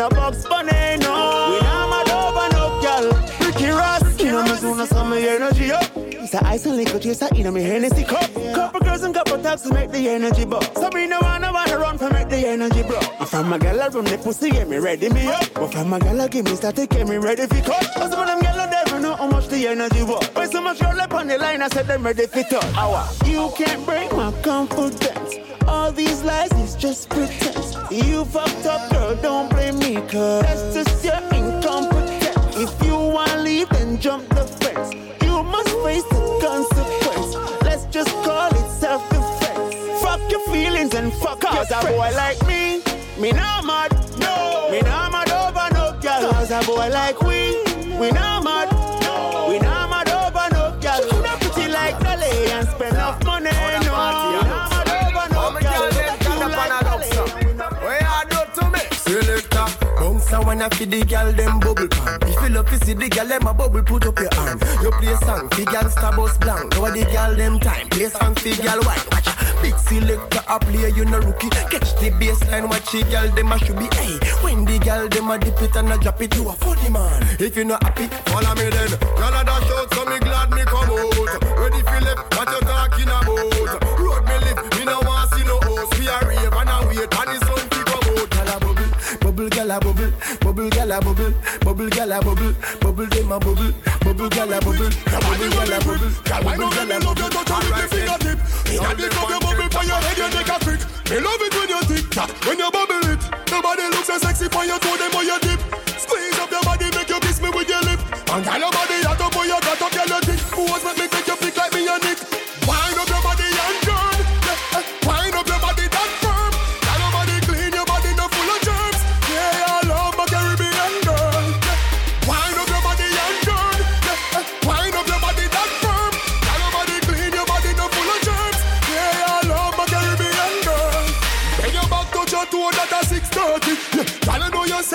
no box bunny. No. We not mad over no girl. Ricky Ross, you know me soon as some energy up. It's a ice and liquor chaser in me Hennessy cup. Couple girls and couple tags to make the energy buck. So me no wanna wanna run for make the energy bro. And from a gal run the pussy get me ready me up. But from a gal I give me start to get me ready for cut. Cause some of them gal never know how much the energy was. When so much girl up on the line I said them ready for touch. Hour. You can't break my confidence. All these lies is just pretense. You fucked up, girl, don't blame me, cause that's just your incompetence. If you wanna leave, then jump the fence. You must face the consequence. Let's just call it self-defense. Fuck your feelings and fuck your Cause a boy like me, me not mad. No. Me not mad over no girl. Cause a boy like we, we not mad. And wanna feed the gal them bubble pan. If you love to see the gal them a bubble, put up your arm. You play a song, fi gal star bus blank. Know the gal them time. Play a song, fi gal white. Watch big selector a play, you no rookie. Catch the baseline, watch the gal them a should be. Hey, when the gal them a dip it and a drop it, you a funny man. If you not happy, follow me then. Gal a dash out, so me glad me come out. Ready fi left, bubble gal a bubble, bubble gal a bubble, bubble gal a bubble, bubble dem a bubble, bubble gal a bubble, bubble gal a bubble, bubble gal a bubble. Inna the club you bubble for your head, you take a trick. Me love it when you tick tock, when you bubble it. Nobody looks so sexy on your toe, them on your dip. Squeeze up your body, make you kiss me with your lip. And girl, your body hot up, boy, you got up, girl, you thick. Pose make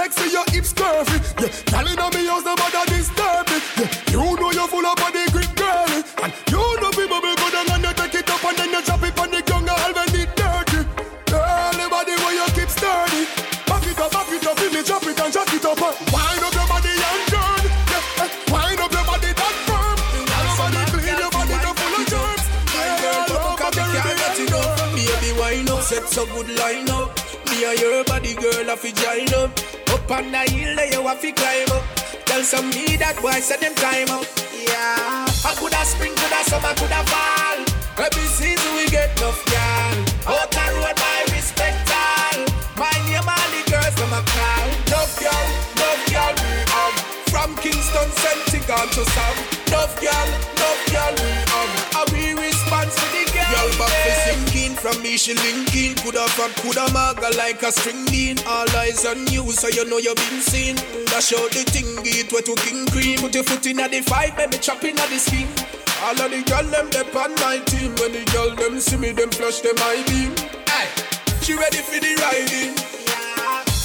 sexy, your hips curvy. Yeah, girl, you know me house, nobody disturb it. Yeah, you know you're full of body grip, girl. And you know people be good and you take it up and then you drop it on the ground and when it dirty. Girl, the body where you keep sturdy. Back it up, back it up, feel me drop it and jack it up. and Wind up your body and turn. Yeah, eh, wind up your body that firm. Girl, your body clean, your body no full of germs. Yeah, I love my Caribbean Baby, wine up, set so good line up. Me and your body girl, I fi join up. On the hill, there you have to climb up. Tell some me that boy, set them time up. Yeah, I coulda spring, coulda summer, coulda fall. Every season we get enough, y'all. Out the road, my respect all. My name, all the girls, them a call. Love y'all, love y'all, we um. From Kingston, Sentigal to Sam. Love y'all, love y'all, we um. And we respond to the girl. Y'all back for sinking from me, she linking. Coulda fat, coulda maga like a string bean. All eyes on you, so you know you been seen. Dash out the thing, it wet to king cream. Put your foot in at the five, baby, chop in at the skin. All of the girl them dep on my team. When the girl them see me, them flush them I beam. Aye, she ready for the riding.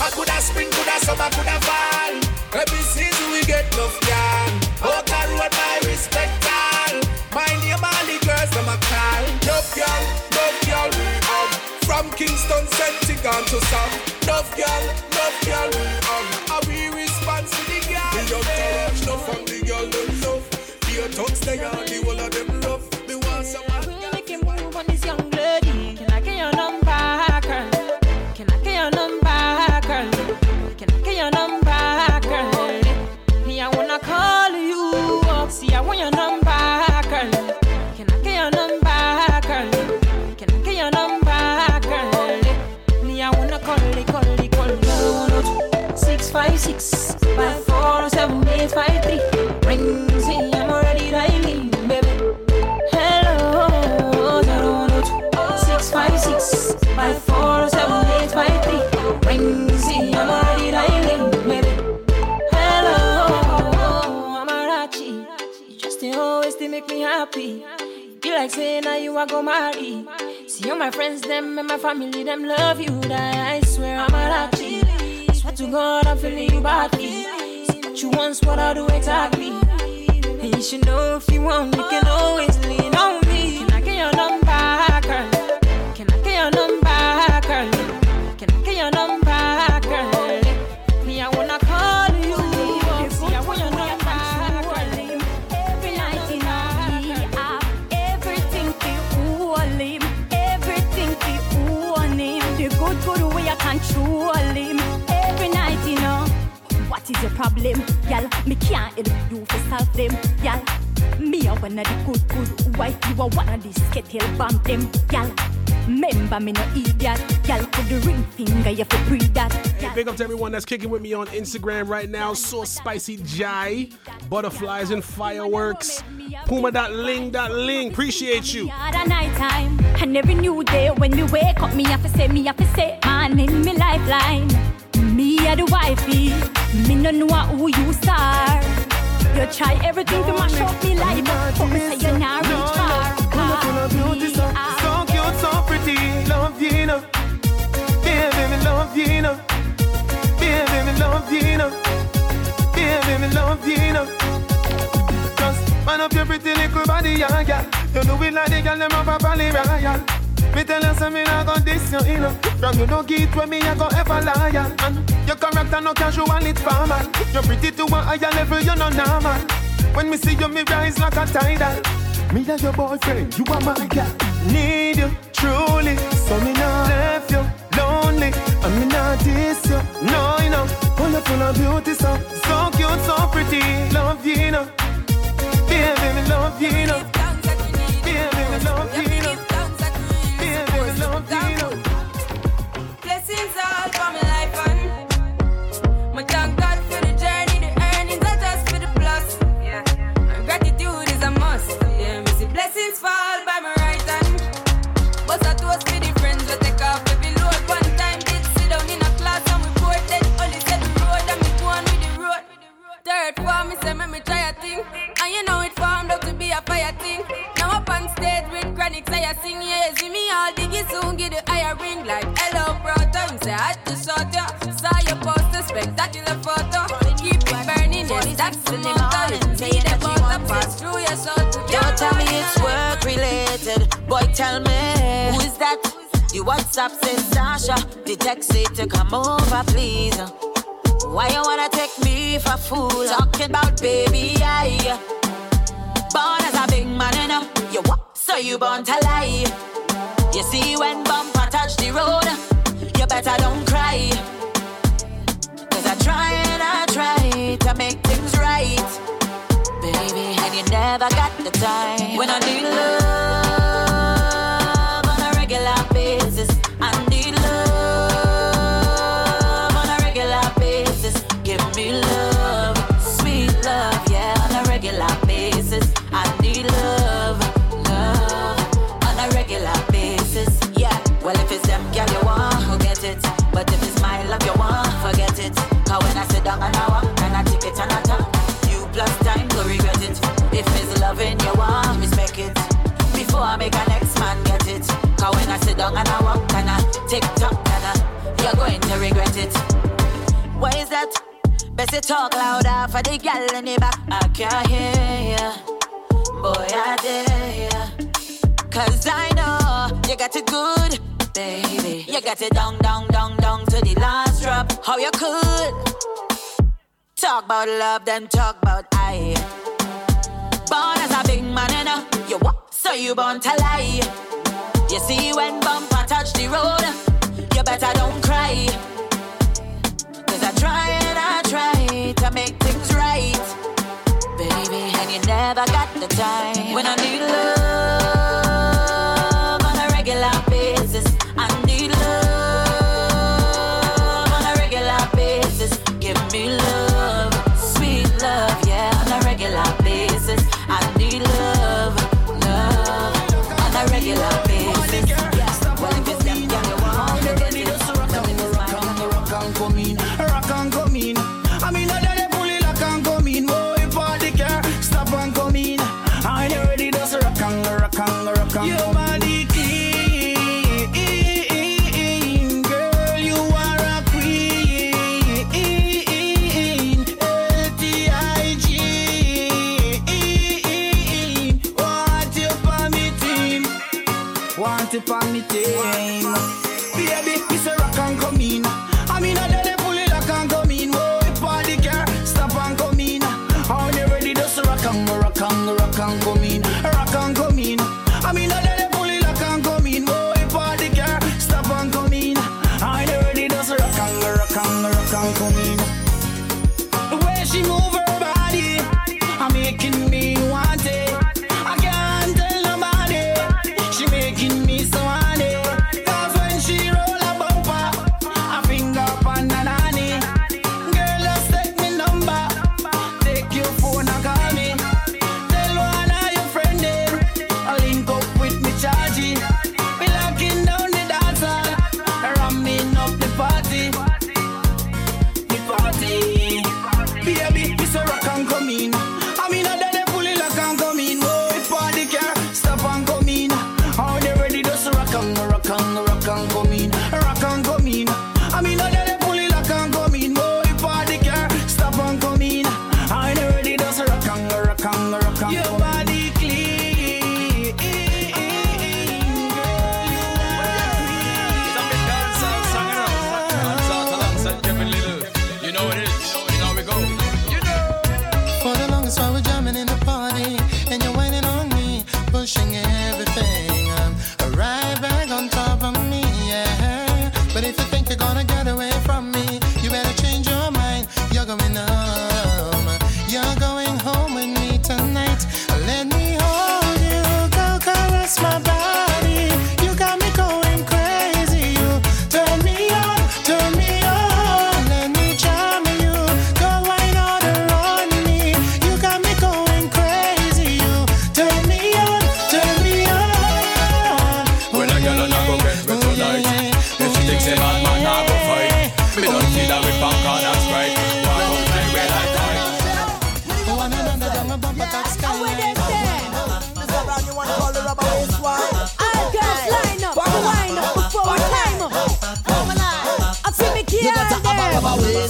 I coulda spring, coulda summer, coulda fall. Every season we get enough, y'all. Out the road, my respect all. My name, all Kingston, Sentigal to Sam. Love y'all, love y'all, Six five four seven eight five three. Ring, see, I'm already dialing, baby. Hello, zero one two six five six five four seven eight five three. Ring, see, I'm already dialing, baby. Hello, Amarachi. You just always they make me happy. Be like saying now you are go marry. See all my friends, them and my family, them love you. That I swear I'm a swear to God I'm feeling you badly. What you want, what I do exactly. And you should know if you want, you can always lean on me. Can I get your number, girl? Can I get your number, girl? Problem, y'all? Me can't help you to solve them, y'all. Me a one of the good, good wife. You are one of the skittle bomb them, y'all. Remember me no idiot, y'all. Put the ring finger, you fi breathe that. Hey, big up to everyone that's kicking with me on Instagram right now. So spicy Jai, butterflies and fireworks, Puma.ling.ling. Appreciate you. At a night time, and every new day when me wake up, me have to say, me have to say, man in me lifeline. Me a the wifey, me no know who you are. You try everything to mash up me life, but me say you not far. So, cute, so pretty. Love you, know. Baby, me love you, know. Baby, me love you, know. Baby, me love you, know. Just man up your pretty little body, yeah, yeah. You do it like the girl them up a valley royal. Me tell you something I got this, you know. From you don't get with me, I go ever loyal. And your character no casual, it's formal. You're pretty to a higher level, you're not normal. When me see you, me rise like a tidal. Me and your boyfriend, you are my girl. Need you truly, so me not left you lonely. And me not diss you, no, you know. Full of beauty, so so cute, so pretty. Love you, you know. Baby, me love you, you know. Baby, me love you, we a fire thing. Now up on stage with chronic, say I sing, yeah, see me all diggy soon, get the higher ring. Like, hello, bro, time say I had to short ya. Saw your poster, spectacular photo. Keep it burning, yeah, that's the motto. See the butter pass through your soul. Don't tell me it's work related, boy, tell me. Who is that? The WhatsApp says Sasha, the text say to come over, please. Why you wanna take me for fool? Talking about baby, I. Yeah. Born as a big man and up, you what? So you born to lie. You see when bumper touch the road, you better don't cry. Cause I try and I try to make things right. Baby, and you never got the time. When I need love. long an hour and I ticket and a talk. You plus time go regret it. If it's loving you want, respect it. Before I make an next man get it. Cause when I sit down and I walk and I tick tock and I, you're going to regret it. Why is that? Best you talk louder for the girl in the back. I can't hear ya, boy I dare ya. Cause I know you got it good, baby. You got it down, down, down, down to the last drop. How you could? Talk about love, then talk about I. Born as a big man, and uh, you what? So you born to lie. You see, when bumper touch the road, you better don't cry. Cause I try and I try to make things right, baby, and you never got the time when I need love.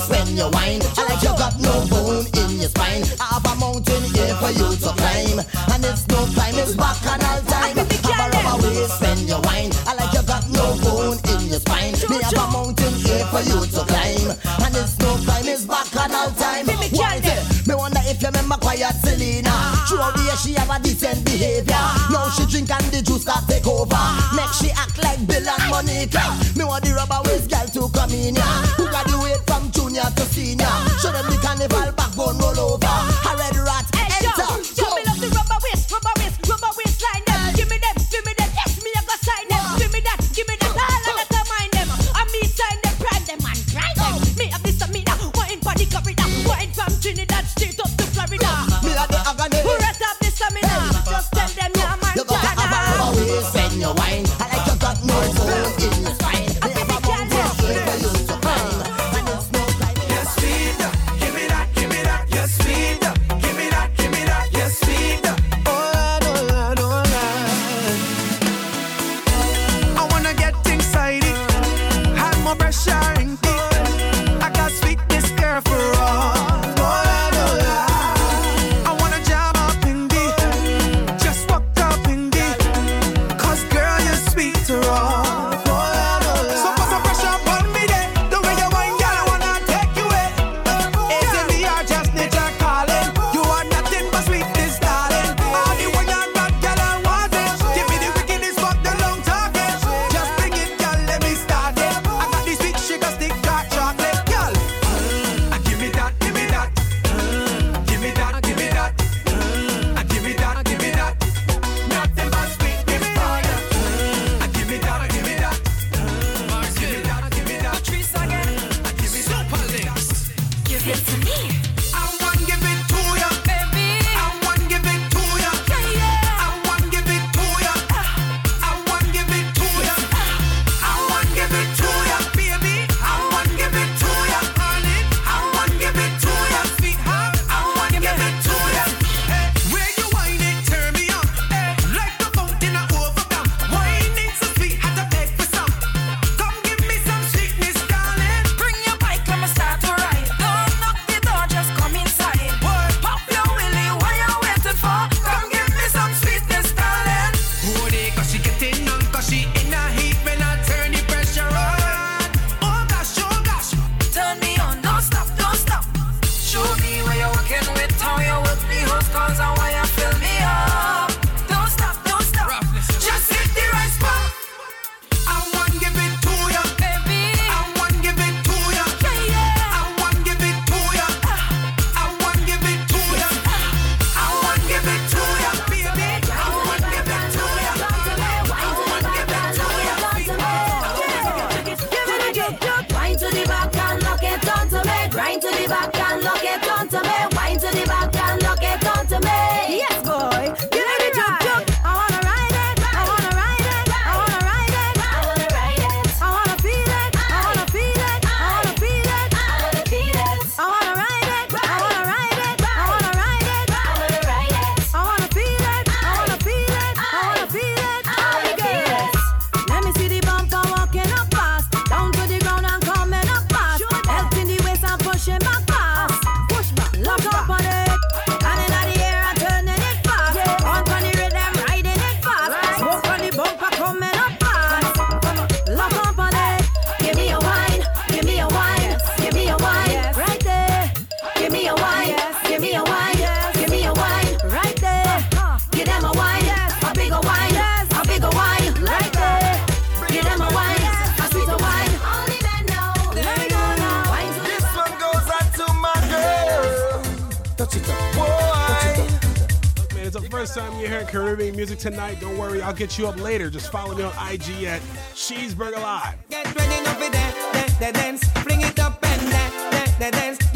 this when you whine. I like you got no bone in your spine. I have a mountain here for you to climb, and it's no time, it's bacchanal time. I Have a rubber waist when you whine. I like you got no bone in your spine. Me have a mountain here for you to climb, and it's no time, it's bacchanal time. Why Me wonder if you remember quiet Selena. Throughout the year she have a decent behavior. Now she drink and the juice start take over. Make she act like Bill and Monica. Me want the rubber waist girl to come in here. to me, wine to the back and lock it onto me. tonight. Don't worry, I'll get you up later. Just follow me on IG at Cheeseburger Live. Get ready dance. Bring it up and dance.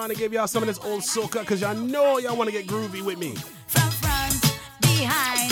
around and give y'all some of this old soca because y'all know y'all want to get groovy with me. From front, behind.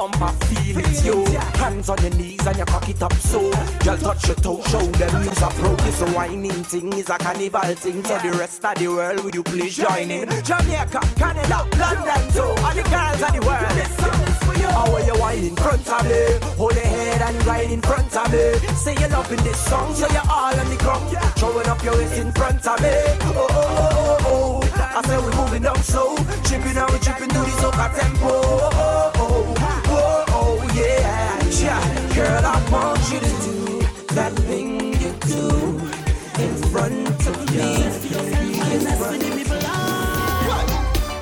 bumper feel it's you. Hands on your knees and you cock it up so. Girl, touch your toe, show them you's a pro. This wining thing is a carnival thing. So the rest of the world, will you please join in? Jamaica, Canada, London too. All the girls of the world. This song is for you. How are you wining in front of me? Hold your head and grind in front of me. Say you're loving this song, so you're all on the ground. Throwing up your waist in front of me. Oh, oh, oh, oh, oh. oh. I said we're moving up slow. Chipping and we're chipping to the soca tempo. Oh, oh, oh oh, yeah. yeah. Girl, I want you to do that thing you do in front of me.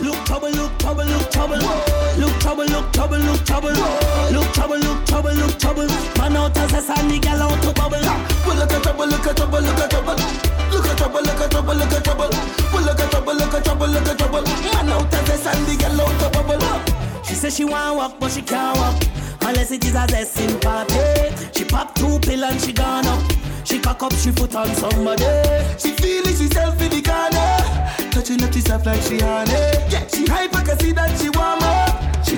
Look trouble, look trouble, look trouble. Look trouble, look trouble, look trouble. Look trouble, look trouble, look trouble. Man out out. Look at trouble, look at trouble, look at trouble. Look at trouble, look at trouble, look at trouble. Say she want walk, but she can't walk. Unless it is a zesting party. She pop two pill and she gone up. She cock up, she foot on somebody. She feeling herself in the corner. Eh? Touching up herself like she honey. Yeah, she hype, I can see that she want more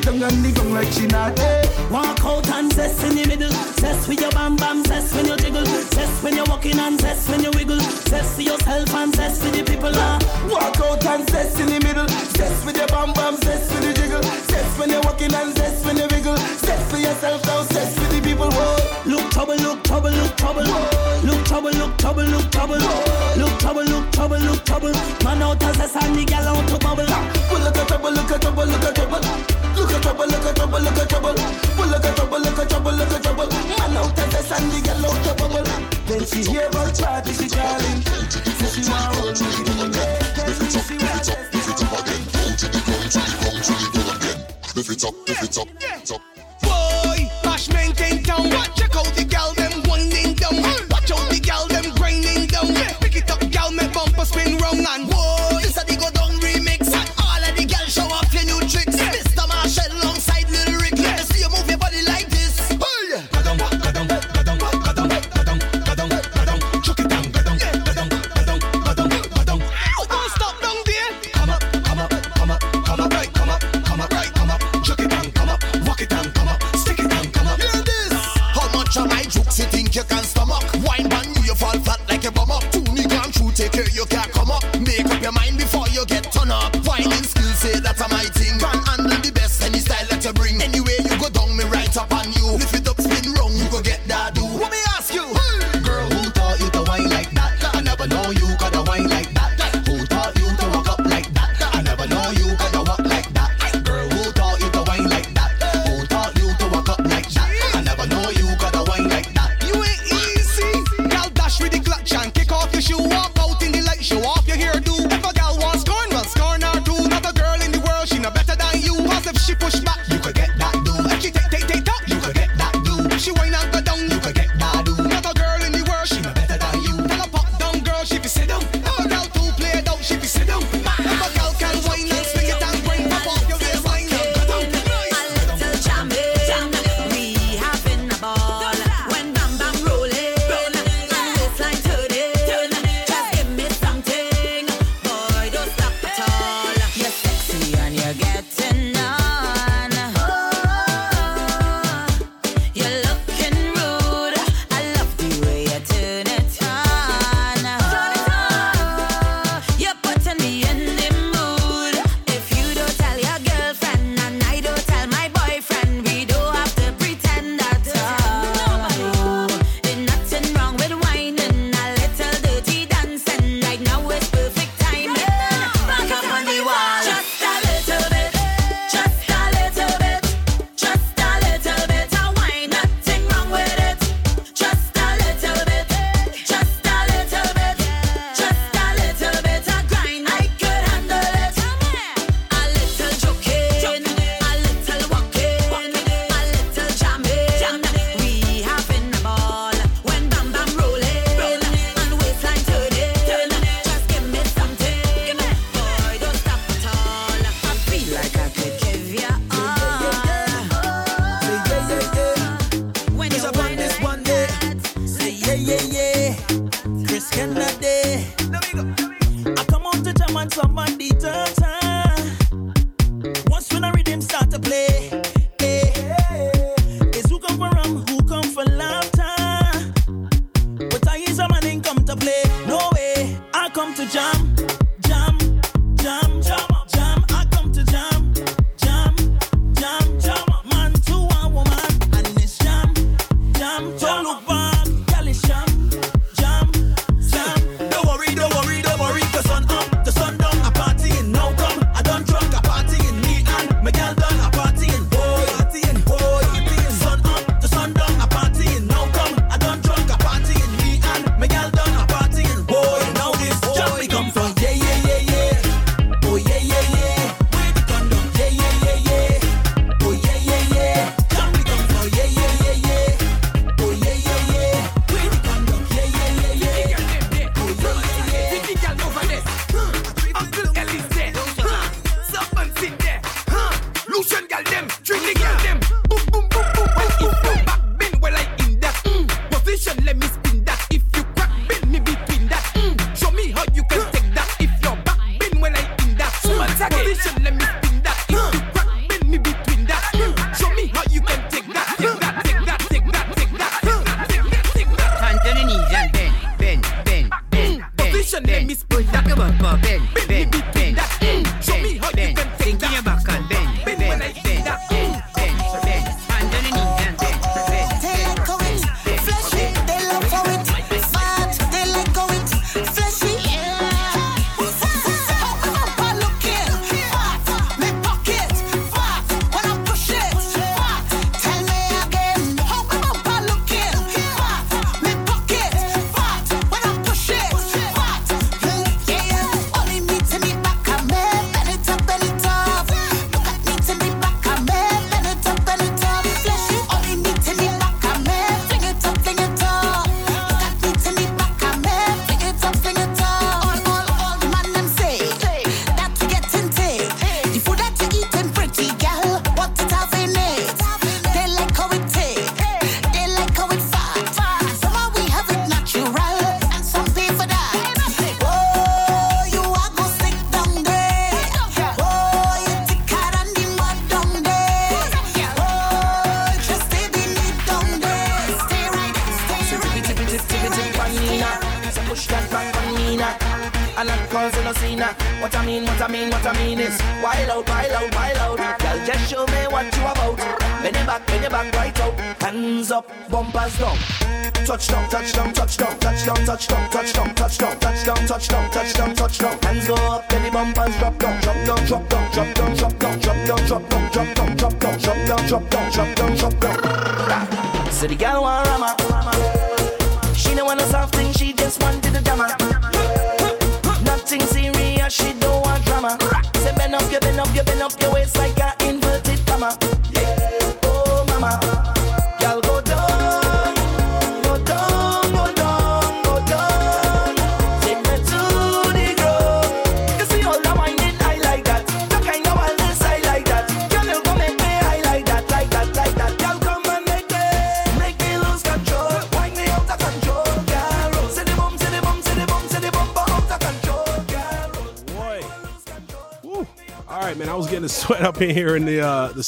it and the gong like she not. Hey. Walk out and zest in the middle. Zest with your bam bam, zest when you jiggle. Zest when you're walking and zest when you wiggle. Zest to yourself and zest to the people uh. Walk out and zest in the middle. Zest with your bam bam, zest when you jiggle. Zest when you're walking and zest when you wiggle. Zest to yourself now, zest with the people Whoa. Look trouble, look trouble, look trouble. Whoa. Look trouble, look trouble, look trouble. Whoa. Look trouble, look trouble, look trouble. Man out as and the gal out to bubble ah. look at trouble, look at trouble, look at trouble. Look look at trouble, look at trouble, look at trouble. Pull look at trouble, look at trouble, look at trouble. Man out of this and the girl out of bubble. Then she hear about party, she calling. So she want hold me down, yeah. Then she see what I up, If it's up again, go to the go to the go to the go again. If it's up, if it's up, it's up. Boy, Bashman came down, check out the guy.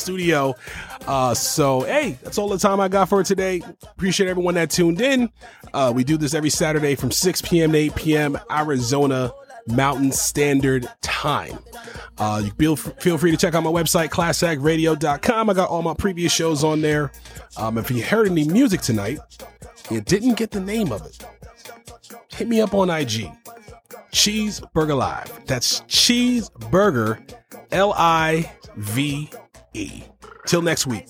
studio. Uh, so, hey, that's all the time I got for today. Appreciate everyone that tuned in. Uh, we do this every Saturday from 6 p.m. to 8 p.m. Arizona Mountain Standard Time. Uh, you feel, feel free to check out my website, classagradio.com. I got all my previous shows on there. Um, if you heard any music tonight, you didn't get the name of it, hit me up on IG. Cheeseburger Live. That's Cheeseburger L I V E. Till next week.